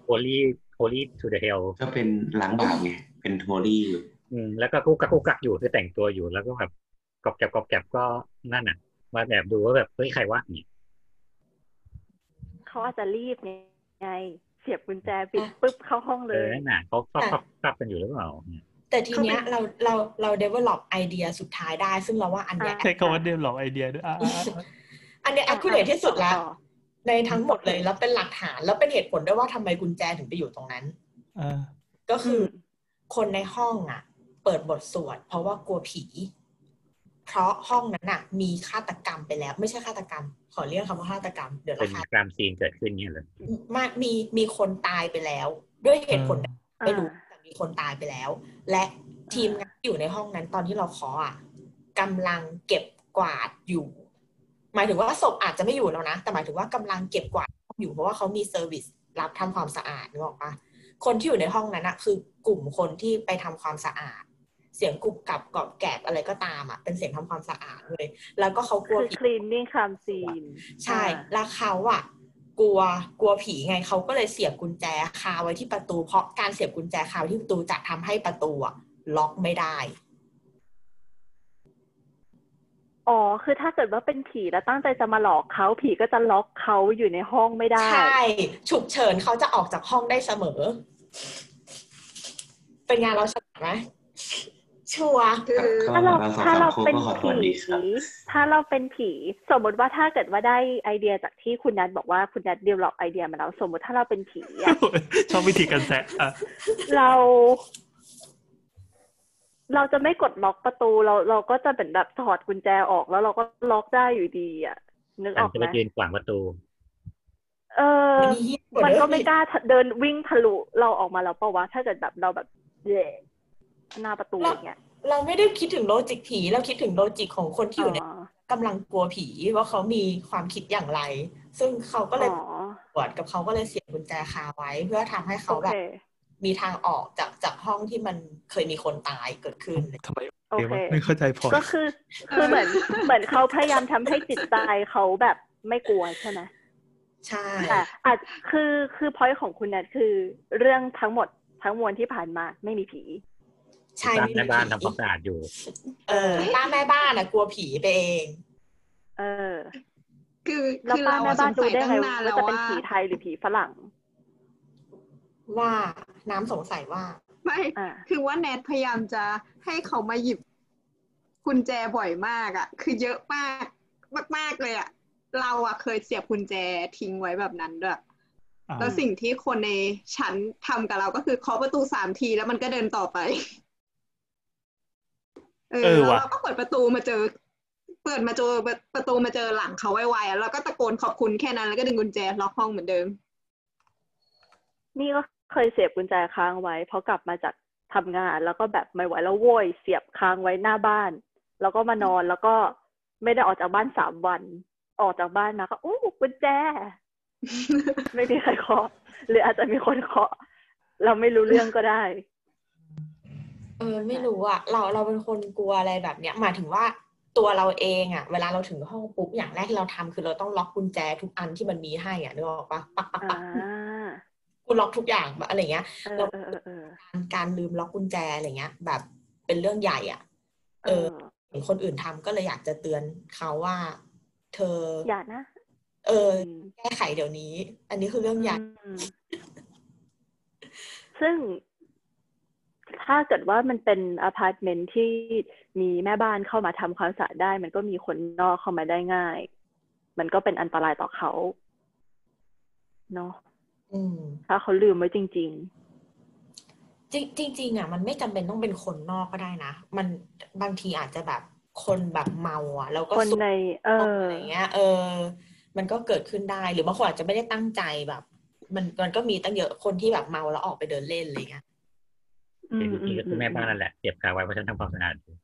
holy holy to the hell ก็เป็นล้างบาปไงเป็นโฮลี่อยู่อืมแล้วก็กุ๊กกักกุ๊กกักอยู่คือแต่งตัวอยู่แล้วก็แบบกอบแกบกอบแกบก็นั่นน่ะ มาแบบดูว่าแบบเฮ้ยใครวะนี่เขาอาจจะรีบไงเสียบกุญแจปิดปุ๊บเข้าห้องเลเออยนั่นน่ะเขาฟับฟับฟับกันอยู่หรือเปล่า แต่ทีเนี้ยเราเราเรา develop ไอเดียสุดท้ายได้ ซึ่งเราว่าอันเนี้ยใช้คำว่าเดมหลอกไอเดียด้วยอะอะอะอันเนี้ย accurate ที่สุดแล้ว ในทั้งหมดเลยแล้วเป็นหลักฐาน แล้วเป็นเหตุผลด้วยว่าทำไมกุญแจถึงไปอยู่ตรงนั้นอะก็คืออมคนในห้องอะ เปิดบทสวดเพราะว่ากลัวผี เพราะห้องนั้นอะ มีฆาตกรรมไปแล้ว ไม่ใช่ฆาตกรรม ขอเรียกคำว่าฆาตกรรมเดี๋ยวเป็นนะคะกรามซีนเกิดขึ้นเนี่ยเลยมามีมีคนตายไปแล้ว ด้วยเหตุผลใดอ่าไม่รู้แต่ มีคนตายไปแล้ว และทีมงานที่อยู่ในห้องนั้นตอนที่เราขออะกำลังเก็บกวาดอยู่ หมายถึงว่าศพอาจจะไม่อยู่แล้วนะ แต่หมายถึงว่ากำลังเก็บกวาดอยู่เพราะว่าเขามีเซอร์วิสรับทำความสะอาดนึกออกปะคนที่อยู่ในห้องนั้นอะคือกลุ่มคนที่ไปทำความสะอาด เสียงกรุบกรับกรอบแกรบอะไรก็ตามอะเป็นเสียงทำความสะอาดเลย แล้วก็เขากลัวคือผี cleaning crime scene ใช่อ่าแล้วเขาอะ กลัวกลัวผีไงเขาก็เลยเสียบกุญแจคาไว้ที่ประตู เพราะการเสียบกุญแจคาไว้ที่ประตูจะทำให้ประตูอะล็อกไม่ได้ อ๋อ คือถ้าเกิดว่าเป็นผีแล้วตั้งใจจะมาหลอกเขาผีก็จะล็อกเขาอยู่ในห้องไม่ได้ ใช่ ฉุกเฉินเขาจะออกจากห้องได้เสมอ เป็นไงานเราฉลาดไหม ชัวร์คือก็ถ้าเราเราสองถ้าสามเราโคกเป็นก็ขอสวัสผีดีครับถ้าเราเป็นผี สมมติว่าถ้าเกิดว่าได้ไอเดียจากที่คุณนัทบอกว่าคุณนัทเดเวลลอปไอเดียมาแล้วสมมติถ้าเราเป็นผีอะชอบวิธีการแซะอะเรา เราจะไม่กดล็อกประตูเราเราก็จะเป็นแบบถอดกุญแจออกแล้วเราก็ล็อกได้อยู่ดีอะนึกอการอกจะไหไปมยืนขวางประตู เออ มันเหี้ยว่ามันเดิก็ไม่กล้าเดินวิ่งทะลุเราออกมาแล้วเปล่าวะถ้าเกิดแบบเราแบบเย่ หน้าประตูอย่างเงี้ยเราไม่ได้คิดถึงโลจิกผี เราคิดถึงโลจิกของคนที่อยู่ในอ๋อกำลังกลัวผีว่าเขามีความคิดอย่างไร ซึ่งเขาก็เลยอ๋อตรวจกับเขาก็เลยเสียบกุญแจคาไว้ เพื่อทำให้โอเขาแบเคบมีทางออกจากจากห้องที่มันเคยมีคนตายเกิดขึ้นทำไมโอเคไม่เข้าใจพอก็คือคือเหมือนเหมือนเขาพยายามทำให้จิตใจเขาแบบไม่กลัวใช่ไหมใช่แต่อาจคือคือพอยของคุณนัทคือเรื่องทั้งหมดทั้งมวลที่ผ่านมาไม่มีผี ใช่ตามไม่แม่มีบ้านผีทำความสะอาดอยู่ เออป้าแม่บ้านอะกลัวผีไปเอง เออ คือแล้วคือป้าเราแม่อะสบ้านงดูสัยได้ตั้ไงงนานว่าแล้วจะเป็นว่าผีไทยหรือผีฝรั่ง ว่าน้ำสงสัยว่า ไม่อ่าคือว่าแนทพยายามจะให้เขามาหยิบกุญแจบ่อยมากอะคือเยอะมากมากๆเลยอะเราอะเคยเสียบกุญแจทิ้งไว้แบบนั้นด้วยอ่าแล้วสิ่งที่คนในชั้นทำกับเราก็คือเคาะประตูสามทีแล้วมันก็เดินต่อไป เออเออแล้วว่ะเราก็เปิดประตูมาเจอ เปิดมาเจอประตูมาเจอหลังเขาไวๆอะแล้วก็ตะโกนขอบคุณแค่นั้น แล้วก็ดึงกุญแจล็อกห้องเหมือนเดิม นี่ก็เคยเสียบกุญแจค้างไว้เพราะกลับมาจากทำงาน แล้วก็แบบไม่ไหวแล้วโว้ยเสียบค้างไว้หน้าบ้าน แล้วก็มานอนแล้วก็ไม่ได้ออกจากบ้านสามวัน ออกจากบ้านมาก็อู้กุญแจ ไม่มีใครเคาะหรืออาจจะมีคนเคาะ เราไม่รู้เรื่องก็ได้ เออไม่รู้อะเราเราเป็นคนกลัวอะไรแบบเนี้ยหมายถึงว่าตัวเราเองอะเวลาเราถึงห้องปุ๊บอย่างแรกที่เราทำคือเราต้องล็อกกุญแจทุกอันที่มันมีให้อะนึกออกปะปักปักอ่าปักกูล็อกทุกอย่างแบบอะไรเงี้ยเออเออเออเออการการลืมล็อกกุญแจอะไรเงี้ย แบบเป็นเรื่องใหญ่อะเออเห็นคนอื่นทำก็เลยอยากจะเตือนเขาว่า เธออย่านะเอออืมแก้ไขเดี๋ยวนี้ อันนี้คือเรื่องใหญ่อืมซึ่ง ถ้าเกิดว่ามันเป็นอพาร์ตเมนต์ที่มีแม่บ้านเข้ามาทำความสะอาดได้ มันก็มีคนนอกเข้ามาได้ง่าย มันก็เป็นอันตรายต่อเขาเนาะอืมถ้าเขาลืมไว้จริงจริงจริงๆอะ มันไม่จำเป็นต้องเป็นคนนอกก็ได้นะ มันบางทีอาจจะแบบคนแบบเมาอะ แล้วๆก็คนสูบใน เอออะไรเงี้ย เออ มันก็เกิดขึ้นได้ หรือบางคนอาจจะไม่ได้ตั้งใจแบบ มันมันก็มีตั้งเยอะคนที่แบบเมาแล้วออกไปเดินเล่นอะไรเงี้ยอื เดี๋ยวมจริงๆก็คือแม่บ้านนั่นแหละเสียบคาไว้เพราะฉันทำความสะอาดอยู่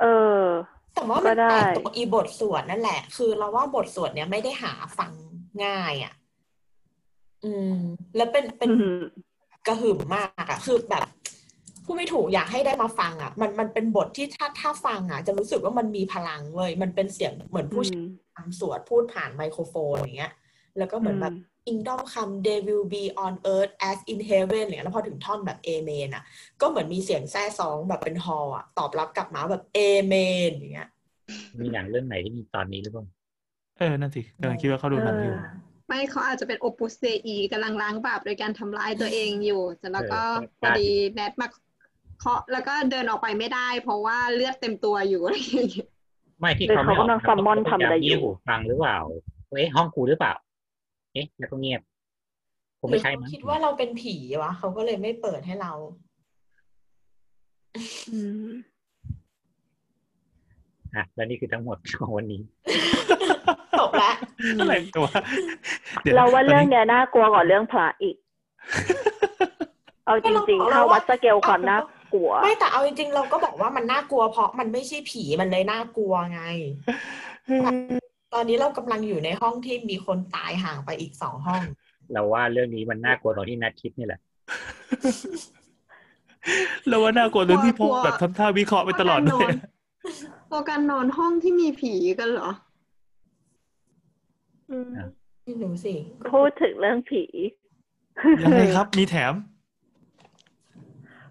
เออ แต่ว่าก็มันได้แปลกตรงอีบทสวดนั่นแหละ คือเราว่าบทสวดเนี้ยไม่ได้หาฟังง่ายอะ อืม แล้วเป็นเป็นอืมกระหึ่มมากอะคือแบบพูดไม่ถูกอยากให้ได้มาฟังอะมันมันเป็นบทที่ถ้าถ้าฟังอะจะรู้สึกว่ามันมีพลังเว้ยมันเป็นเสียงเหมือนผู้อืมทำสวดพูดผ่านไมโครโฟนอย่างเงี้ย แล้วก็เหมือนแบบ kingdom come they will be on earth as in heaven เนี่ยแล้วพอถึงท่อนแบบ amen อะก็เหมือนมีเสียงแซ่ซองแบบเป็นฮอลอะตอบรับกลับมาแบบ amen อย่างเงี้ย มีหนังเรื่องไหนที่มีตอนนี้หรือเปล่า เออ นั่นสิกำลังคิดว่าเขาดูหนังอยู่เออไม่เขาอาจจะเป็นโอปุสเซอีกำลังล้างบาปโดยการทำร้ายตัวเองอยู่แต่แล้วก็เออพอดีแนทมาเคาะแล้วก็เดินออกไปไม่ได้ เพราะว่าเลือดเต็มตัวอยู่อะไรอย่างเงี้ยไม่ที่หรือเขาไม่เขากำลังกซัมมอนทำอะไรอยู่พาามฟังหรือเปล่าว่าเอ๊ะห้องกูหรือเปล่า เอ๊ะแล้วก็เงียบคงหรืไม่อใช่เขามั้งคิดว่าเราเป็นผีวะเขาก็เลยไม่เปิดให้เราอืมอะและนี่คือทั้งหมดของวันนี้จบแล้วอะไรตัวดี๋ยวเราว่าตนเรื่องนี้เนี้ยน่ากลัวกว่าเรื่องพระอีก เอาจริงๆถ้าวัดสเกลความน่ากลัว ไม่แต่เอาจริงๆ เราก็บอกว่ามันน่ากลัวเพราะมันไม่ใช่ผีมันเลยน่ากลัวไง ตอนนี้เรากำลังอยู่ในห้องที่มีคนตายห่างไปอีกสองห้อง เราว่าเรื่องนี้มันน่ากลัวตอนที่นัดคิดนี่แหละเราว่าน่ากลัวตรงที่พกลักวแบบทำท่าวิเคราะห์ไปตลอดด้วยพอการนอนห้องที่มีผีกันเหรออืมไม่รู้สิพูดถึงเรื่องผียังไงครับ มีแถม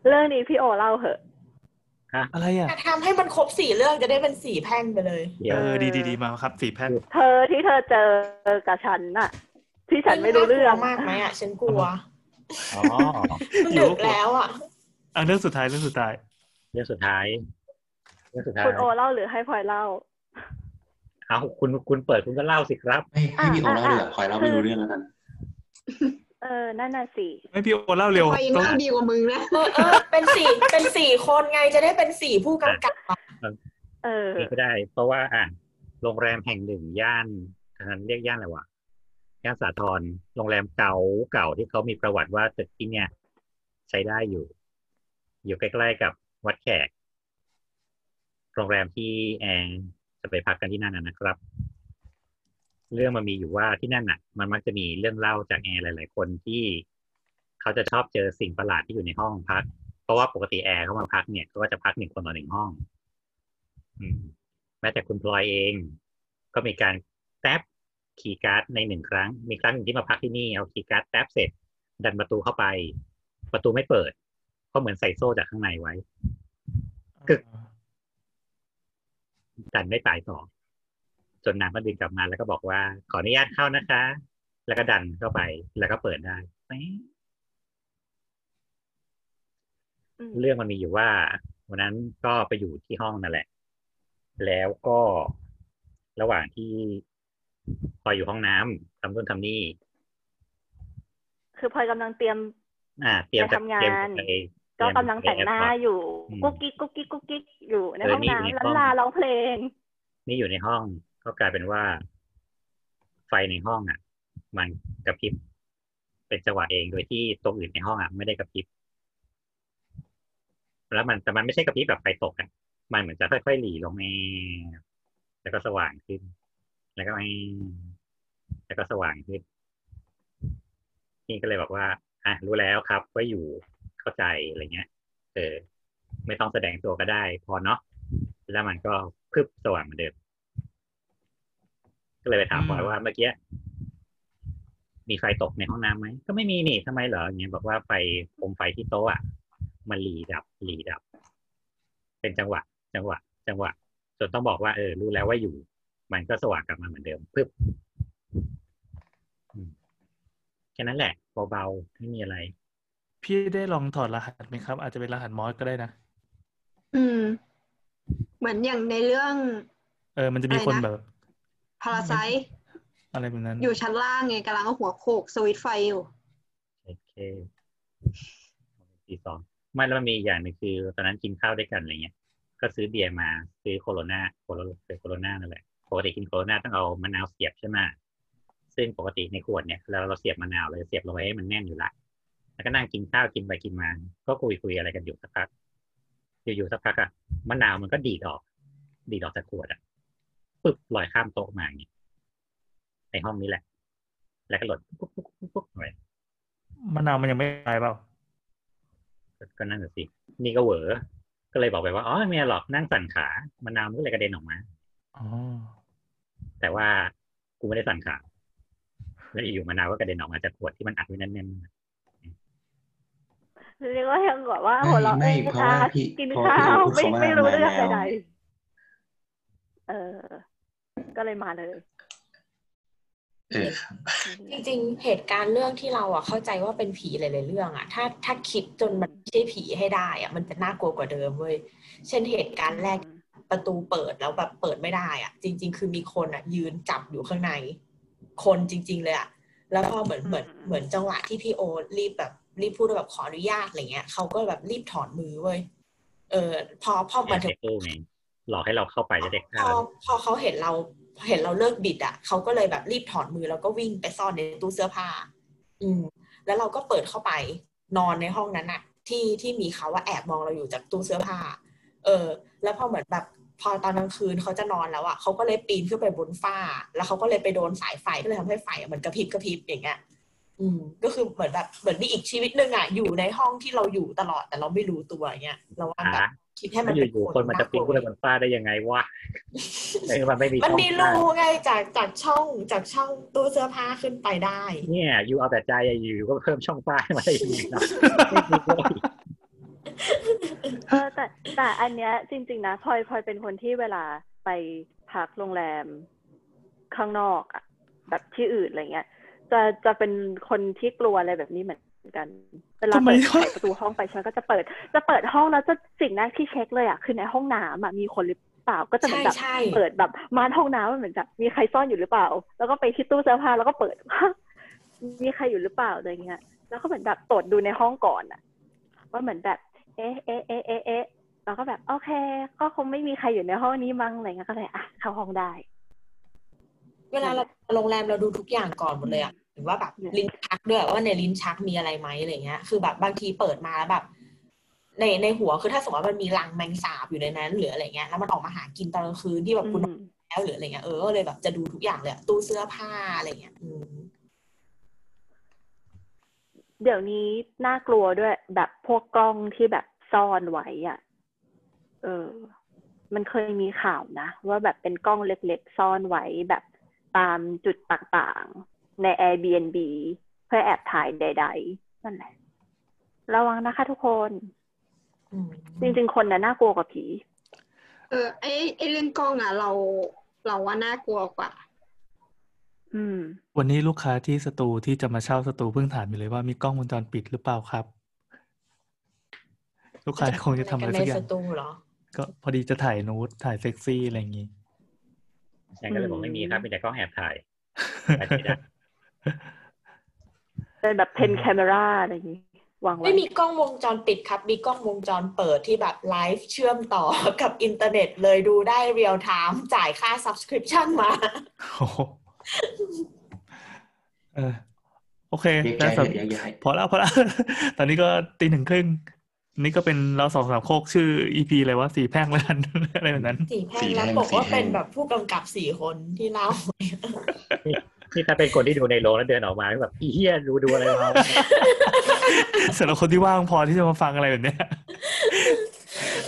เรื่องนี้พี่โอเล่าเหอะ อะไรอะแต่ทำให้มันครบสี่เรื่องจะได้เป็นสี่แพ่งไปเลยเดี๋ยวเออดีดีดีมาครับสี่แผ่นเธอที่เธอเจอกับฉันน่ะ ที่ฉันไม่รู้เรื่องน่ากลัวมากไหมอะฉันกลัวอ๋อมันดึกแล้วอะอะเรื่องสุดท้ายเรื่องสุดท้าย เรื่องสุดท้ายเรื่องสุดท้ายคุณโอเล่าหรือให้พลอยเล่าเอาคุณคุณเปิดคุณก็เล่าสิครับให้ให้พี่โอเล่าดีกว่าคอยเล่าไม่รู้เรื่องแล้วกัน เออ นั่นน่ะสิไม่พี่โอเล่าเร็วพอยังต้องเล่าดีกว่ามึงนะเออเออเป็นสี่เป็นสี่คนไงจะได้เป็นสี่ผู้กำกับอะเออนี่ก็ได้ เพราะว่าอะโรงแรมแห่งหนึ่งย่านทางนั้นเรียกย่านอะไรวะย่านสาทรโรงแรมเก่าเก่าที่เขามีประวัติว่าตึกที่เนี่ย ใช้ได้อยู่ อยู่ใกล้ๆกับวัดแขก โรงแรมที่แอนจะไปพักกันที่นั่นนะนะครับ เรื่องมันมีอยู่ว่าที่นั่นน่ะ มันมักจะมีเรื่องเล่าจากแอร์หลาย ๆ คนที่เขาจะชอบเจอสิ่งประหลาดที่อยู่ในห้องพัก เพราะว่าปกติแอร์เขามาพักเนี่ยเขาก็จะพักหนึ่งคนต่อหนึ่งห้อง อืม แม้แต่คุณพลอยเอง ก็มีการแท็บคีย์การ์ดในหนึ่งครั้ง มีครั้งหนึ่งที่มาพักที่นี่เอาคีย์การ์ดแท็บเสร็จ ดันประตูเข้าไป ประตูไม่เปิดเพราะเหมือนใส่โซ่จากข้างในไว้กึกดันไม่ตายต่อ จนนางก็ดึงกลับมาแล้วก็บอกว่า ขออนุญาตเข้านะคะ แล้วก็ดันเข้าไปแล้วก็เปิดได้แป๊ะอืมเรื่องมันมีอยู่ว่าวันนั้นก็ไปอยู่ที่ห้องนั่นแหละ แล้วก็ระหว่างที่พออยู่ห้องน้ำทำนู่นทำนี่ คือพลอยกำลังเตรียม อ่า เตรียมไปทำงานเตรียมไปก็กำลังแต่งหน้าเตรียมไปอยู่อืมกุ๊กกิ๊กกุ๊กกิ๊กกุ๊กกิ๊กอยู่ในเออห้องนี่อยู่ในน้ำห้ล้าองลาร้องเพลง นี่อยู่ในห้อง ก็กลายเป็นว่า ไฟในห้องอะ มันกระพริบ เป็นจังหวะเองโดยที่ตรงอื่นในห้องอะไม่ได้กระพริบแล้วมันแต่มันไม่ใช่กระพริบแบบไฟตกอะมันเหมือนจะค่อยๆหลีลงแอแล้วก็สว่างขึ้น แล้วก็แอแล้วก็สว่างขึ้น นี่ก็เลยบอกว่า อะรู้แล้วครับว่าอยู่เข้าใจอะไรเงี้ย เออ ไม่ต้องแสดงตัวก็ได้ พอเนาะแล้วมันก็พึบสว่างเหมือนเดิม เลยไปถามอืมพลอยว่าเมื่อกี้มีไฟตกในห้องน้ำไหมก็ไม่มีนี่ทำไมเหรออย่างเงี้ยบอกว่าไฟโคมไฟที่โต๊ะอะมันหลีดับหลีดับ เป็นจังหวะ จังหวะ จังหวะจนต้องบอกว่าเออรู้แล้วว่าอยู่ มันก็สว่างกลับมาเหมือนเดิมพึบอืมแค่นั้นแหละเบาๆไม่มีอะไร พี่ได้ลองถอดรหัสไหมครับ อาจจะเป็นรหัสมอสก็ได้นะอืม เหมือนอย่างในเรื่อง เออ มันจะมีอะไรนะคนแบบ พาราไซอะไรแบบนั้น อยู่ชั้นล่างไงกำลังเอาหัวโขกสวิตช์ไฟอยู่โอเคปีสองไม่แล้วมันมีอย่างหนึ่งคือ ตอนนั้นกินข้าวด้วยกันอะไรเงี้ย ก็ซื้อเบียร์มาซื้อโคโรนาโคโรเป็นโคโรนานั่นแหละปกติกินโคโรนาต้องเอามะนาวเสียบใช่ไหมซึ่งปกติในขวดเนี่ยเราเราเสียบมะนาวเลยเสียบลงไปให้มันแน่นอยู่ละแล้วก็นั่งกินข้าวกินไปกินมา ก็คุยคุยอะไรกันอยู่สักพักอยู่ๆสักพักอะมะนาวมันก็ดีดออก ดีดออกจากขวดอะ ปึ๊บลอยข้ามโต๊ะมาอย่างนี้ในห้องนี้แหละ แล้วก็หล่นปุ๊บปุ๊บปุ๊บปุ๊บไปมะนาวมันยังไม่ตายเปล่าก็นั่นแหะสิ นี่ก็เหวอก็เลยบอกไปว่า อ๋อไม่มีหรอกนั่งสั่นขามะนาวมันก็เลยกระเด็นออกมาอ๋อแต่ว่ากูไม่ได้สั่นขาแล้วอยู่มะนาวก็กระเด็นออกมาจากขวดที่มันอัดไว้แน่นเรียกว่ายังแบบว่าหัวเราะไม่เอ้ยเพราะว่านะคะกินข้าวไม่ไม่รู้เรื่องใดๆเออ ก็เลยมาเลยเออครับจริงๆ เหตุการณ์เรื่องที่เราอะเข้าใจว่าเป็นผีหลายๆเรื่องอะ ถ้าถ้าคิดจนมันไม่ใช่ผีให้ได้ อะ มันจะน่ากลัวกว่าเดิมเว้ยเช่นเหตุการณ์แรกประตูเปิดแล้วแบบเปิดไม่ได้อะ จริง ๆ คือมีคนอะ ยืนจับอยู่ข้างใน คนจริง ๆ เลยอะแล้วพอเหมือนเหมือนเหมือนจังหวะที่พี่โอรีบแบบรีบพูดว่าแบบขออนุญาตอะไรเงี้ยเขาก็แบบรีบถอนมือเว้ยเออพอพอๆมาแอบถึงเด็กตู้ไง หลอกให้เราเข้าไปจะเด็กพฆ่าอเราพอเขาเห็นเราเห็นเราเลิกบิดอะเขาก็เลยแบบรีบถอนมือแล้วก็วิ่งไปซ่อนในตู้เสื้อผ้า อืม แล้วเราก็เปิดเข้าไปนอนในห้องนั้นอะ ที่ที่มีเขาว่าแอบมองเราอยู่จากตู้เสื้อผ้า เออ แล้วพอเหมือนแบบพอตอนกลางคืนเขาจะนอนแล้วอะเขาก็เลยปีนขึ้นไปบนฝ้า แล้วเขาก็เลยไปโดนสายไฟก็เลยทำให้ไฟอะมันกระพริบกระพริบอย่างเงี้ยอืมก็คือเหมือนแบบเหมือนมีอีกชีวิตหนึ่งอะอยู่ในห้องที่เราอยู่ตลอดแต่เราไม่รู้ตัวอย่างเงี้ยเราว่าแบบอะ คิดให้มันอเป็นยู่ๆคนมันจะปีนขึ้นไปบนฟ้าได้ยังไงวะเออมันไม่มีมันช่องมีว่างรูไงจากจากช่องจากช่องตู้เสื้อผ้าขึ้นไปได้ เนี่ยอยู่เอาแต่ใจอะอยู่ก็เพิ่มช่องฟ้าให้มาได้ยังไงเนาะไม่มีเลยเออแต่แต่อันเนี้ยจริง ๆ นะพลอยพลอยเป็นคนที่เวลาไปพักโรงแรมข้างนอกอะแบบที่อื่นอะไรเงี้ย จะจะเป็นคนที่กลัวอะไรแบบนี้เหมือน กันเวลาทำไมเปิดวะไขประตูห้องไปฉันก็จะเปิด จะเปิดห้องแล้วจะสิ่งแรกที่เช็คเลยอะคือในห้องน้ำอะมีคนหรือเปล่าก็จะเหมือนแบบใช่ใช่เปิดแบบม่านห้องน้ำมันเหมือนแบบมีใครซ่อนอยู่หรือเปล่า แล้วก็ไปที่ตู้เสื้อผ้าแล้วก็เปิดมีใครอยู่หรือเปล่าอะไรเงี้ย แล้วก็เหมือนแบบตรวจดูในห้องก่อนอะว่าเหมือนแบบ เอ๊ะเอ๊ะเอ๊ะเอ๊ะเอ๊ะเราก็แบบโอเค ก็คงไม่มีใครอยู่ในห้องนี้มั้งอะไรเงี้ยก็เลยอะเข้าห้องได้ เวลาเราโรงแรมเราดูทุกอย่างก่อนหมดเลยอะห รือว่าแบบอืมลิ้นชักด้วยว่าในลิ้นชักมีอะไรไหมอะไรเงี้ย คือแบบบางทีเปิดมาแล้วแบบ ในในหัวคือถ้าสมมติว่ามันมีรังแมงสาบอยู่ในนั้นหรืออะไรเงี้ยแล้วมันออกมาหากินตอนกลางคืนที่แบบคุณนอนแล้วหรืออะไรเงี้ยเออก็เลยแบบจะดูทุกอย่างเลยอะตู้เสื้อผ้าอะไรเงี้ยอืมเดี๋ยวนี้น่ากลัวด้วย แบบพวกกล้องที่แบบซ่อนไว้อะ เออ มันเคยมีข่าวนะ ว่าแบบเป็นกล้องเล็กๆซ่อนไว้แบบตามจุดต่างๆ ใน Airbnb เพื่อแอบถ่ายใด ๆ นั่นแหละ ระวังนะคะทุกคนอืมจริงๆ คนน่ะน่ากลัวกว่าผี เออไอไอเรื่องกล้องอะ เราเราว่าน่ากลัวกว่า อืม วันนี้ลูกค้าที่สตูที่จะมาเช่าสตูเพิ่งถามอยู่เลยว่ามีกล้องวงจรปิดหรือเปล่าครับ ลูกค้าคงจะทำอะไรในสักอย่างสงตูเหรอ ก็พอดีจะถ่ายนูดถ่ายเซ็กซี่อะไรอย่างงี้ฉันก็เลยบอกไม่มีครับมีแต่กล้องแอบถ่ายถ่ายไม่ได้ เป็นแบบ pen camera อะไรอย่างงี้วางไว้ไม่มีกล้องวงจรปิดครับ มีกล้องวงจรเปิดที่แบบไลฟ์เชื่อมต่อกับอินเทอร์เน็ตเลยดูได้ real time จ่ายค่า subscription มาโอ้โหเออโอเคแยกได้ย้ายสำแยกย้ายพอแล้วพอแล้วตอนนี้ก็ตีหนึ่งครึ่งนี่ก็เป็นเราสองสามโคกชื่อ EP อะไรวะสี่แพร่งแล้วกันอะไรแบบนั้นสี่แพร่งแล้วบอกว่าเป็นแบบผู้กำกับสี่คนที่เล่า นี่ถ้าเป็นคนที่ดูในโรงแล้วเดินออกมาแบบอีเหี้ยดูดูอะไรมาสำหรับคนที่ว่างพอที่จะมาฟังอะไรแบบเนี้ย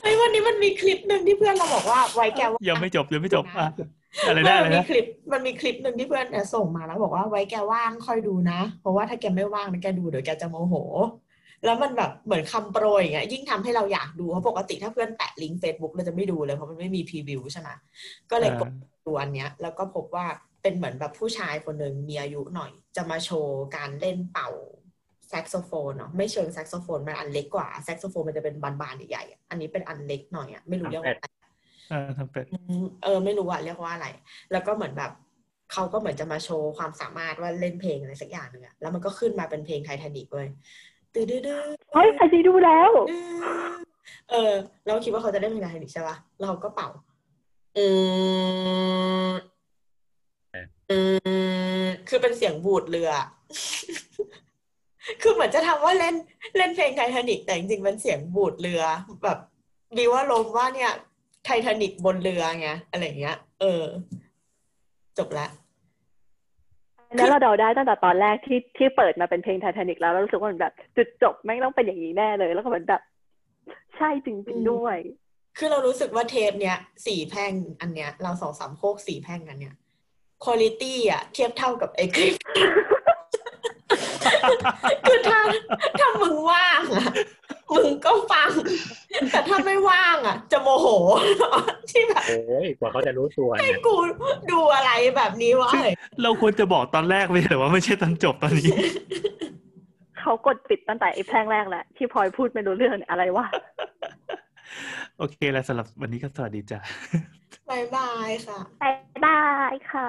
ไอ้ยวันนี้มันมีคลิปหนึ่งที่เพื่อนเราบอกว่าไว้แกว่ายังไม่จบยังไม่จบอะอะไรไม่นะอะไรมันมีนะคลิปมันมีคลิปหนึ่งที่เพื่อนเนี่ยส่งมาแล้วบอกว่าไว้แกว่างค่อยดูนะ เพราะว่าถ้าแกไม่ว่างนะแกดูเดี๋ยวแกจะโมโห แล้วมันแบบเหมือนคำโปรยอย่างเงี้ยยิ่งทำให้เราอยากดูเพราะปกติถ้าเพื่อนแปะลิงก์ Facebook เราจะไม่ดูเลยเพราะมันไม่มี preview ใช่ไหมก็เลยกดดูอันเนี้ย แล้วก็พบว่า เป็นเหมือนแบบผู้ชายคนหนึ่งมีอายุหน่อย จะมาโชว์การเล่นเป่าแซกโซโฟนเนาะไม่เชิงแซกโซโฟนมันอันเล็กกว่าแซกโซโฟนมันจะเป็นบานๆใหญ่ๆอะอันนี้เป็นอันเล็กหน่อยอะไม่รู้เรียกว่าอะไรเออทำเป็ดอืมเออไม่รู้อะเรียกว่าอะไร แล้วก็เหมือนแบบเขาก็เหมือนจะมาโชว์ความสามารถว่าเล่นเพลงอะไรสักอย่างหนึ่งอะแล้วมันก็ขึ้นมาเป็นเพลงไททานิกเลยตื้อดื้อดื้อเฮ้ยอันนี้ดูแล้ว เออ เราคิดว่าเขาจะเล่นเพลงไททานิกใช่ปะแล้วเขาก็เป่า อืมอืม คือเป็นเสียงบูดเรือ คือเหมือนจะทำว่าเล่นเล่นเพลงไททานิกแต่จริงๆเป็นเสียงบูดเรือ แบบดีว่าลมณ์ว่าเนี่ยไททานิกบนเรือไงอะไรเงี้ย เออ จบละอันนั้นเราเดาได้ตั้งแต่ตอนแรกที่ที่เปิดมาเป็นเพลงไททานิกแล้วเรารู้สึกว่ามันแบบจุดจบแม่งต้องเป็นอย่างนี้แน่เลย แล้วก็เหมือนแบบใช่จริงๆด้วย คือเรารู้สึกว่าเทปเนี้ยสี่แพร่งอันเนี้ย เราสองสามโคกสี่แพร่งอันเนี้ย คุณภาพอะเทียบเท่ากับไอ้คลิปคือถ้าถ้ามึงว่างอะมึงก็ฟัง แต่ถ้าไม่ว่างอะจะโมโหที่แบบโอ้ยกว่าเขาจะรู้ตัวให้เนี่ยกูดูอะไรแบบนี้วะเราควรจะบอกตอนแรกไปแต่ว่าไม่ใช่ตอนจบตอนนี้ เขากดปิดตั้งแต่ไอ้แพร่งแรกแหละที่พลอยพูดไม่รู้เรื่องเนี่ยอะไรวะโอเคแล้วสำหรับวันนี้ก็สวัสดีจ้ะ bye bye ค่ะ bye bye ค่ะ